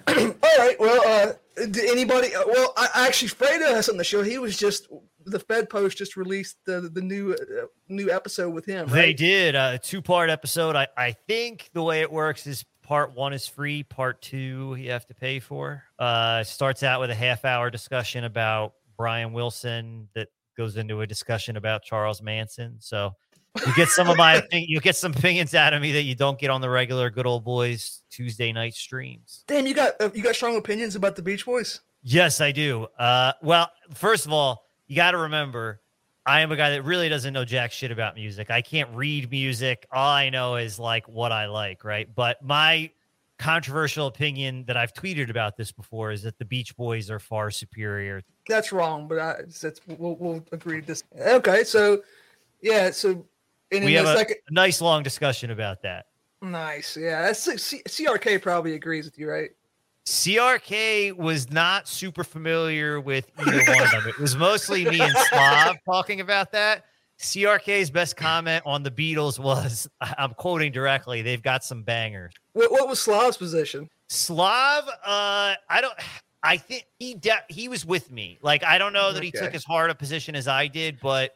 Speaker 3: All right. Well, uh, did anybody? Uh, well, I, actually Fredo has on the show. He was just the Fed Post just released the the new uh, new episode with him. Right?
Speaker 4: They did a two part episode. I I think the way it works is part one is free, part two you have to pay for. Uh, starts out with a half hour discussion about Brian Wilson that goes into a discussion about Charles Manson. So you get some of my you get some opinions out of me that you don't get on the regular good old boys Tuesday night streams.
Speaker 3: Damn, you got uh, you got strong opinions about the Beach Boys.
Speaker 4: Yes, I do. Uh, well, first of all, you got to remember, I am a guy that really doesn't know jack shit about music. I can't read music. All I know is like what I like, right? But my controversial opinion that I've tweeted about this before is that the Beach Boys are far superior.
Speaker 3: That's wrong, but I, that's we'll, we'll agree to this. Okay, so yeah, so
Speaker 4: we have a, second... a, nice long discussion about that.
Speaker 3: Nice, yeah. That's C- CRK probably agrees with you, right?
Speaker 4: CRK was not super familiar with either one of them. It was mostly me and Slav talking about that. CRK's best comment on the Beatles was, I'm quoting directly, they've got some bangers.
Speaker 3: What, what was Slav's position?
Speaker 4: Slav, uh, I don't. I think he de- he was with me. Like I don't know that okay. he took as hard a position as I did, but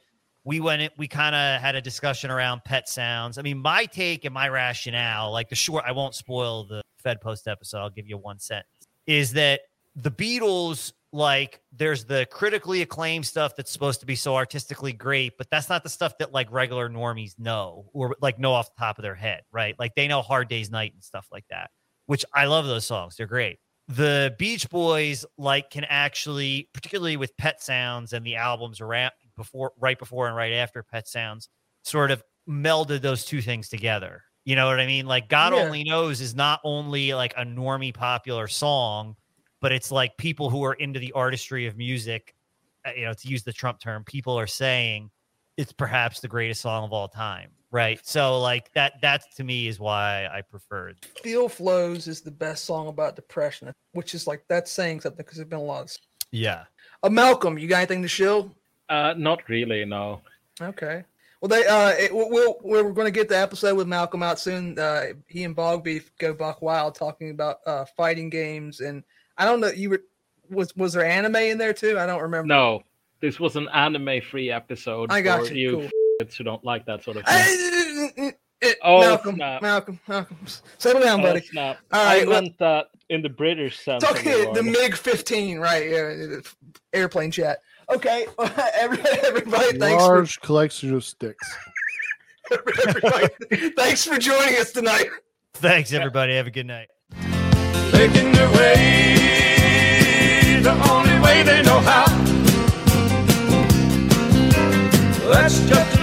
Speaker 4: we went we kind of had a discussion around pet sounds. I mean, my take and my rationale, like the short, I won't spoil the Fed Post episode. I'll give you one sentence. Is that the Beatles, like, there's the critically acclaimed stuff that's supposed to be so artistically great, but that's not the stuff that like regular normies know or like know off the top of their head, right? Like they know Hard Day's Night and stuff like that, which I love those songs. They're great the Beach Boys like can actually, particularly with Pet Sounds and the albums around before, right before and right after Pet Sounds, sort of melded those two things together. You know what I mean? Like God yeah. Only Knows is not only like a normie popular song, but it's like people who are into the artistry of music, uh, you know, to use the Trump term, people are saying it's perhaps the greatest song of all time. Right. So like that that to me is why I preferred.
Speaker 3: Feel Flows is the best song about depression, which is like that's saying something because there's been a lot of
Speaker 4: Yeah.
Speaker 3: Uh, Malcolm, you got anything to show?
Speaker 5: Uh not really, no.
Speaker 3: Okay. Well, they uh, it, we'll, we're going to get the episode with Malcolm out soon. Uh, he and Bog Beef go buck wild talking about uh, fighting games, and I don't know. You were was was there anime in there too? I don't remember.
Speaker 5: No, this was an anime-free episode.
Speaker 3: I got you.
Speaker 5: you
Speaker 3: cool
Speaker 5: who don't like that sort of thing.
Speaker 3: oh, Malcolm, snap. Malcolm, Malcolm, settle down, buddy.
Speaker 5: Oh, snap. All right, I meant that in the British sense.
Speaker 3: Okay, the MiG 15, right? Yeah, airplane chat. Okay, everybody, thanks.
Speaker 2: Large for... collection of sticks.
Speaker 3: thanks for joining us tonight.
Speaker 4: Thanks, everybody. Have a good night. Making their way the only way they know how. Just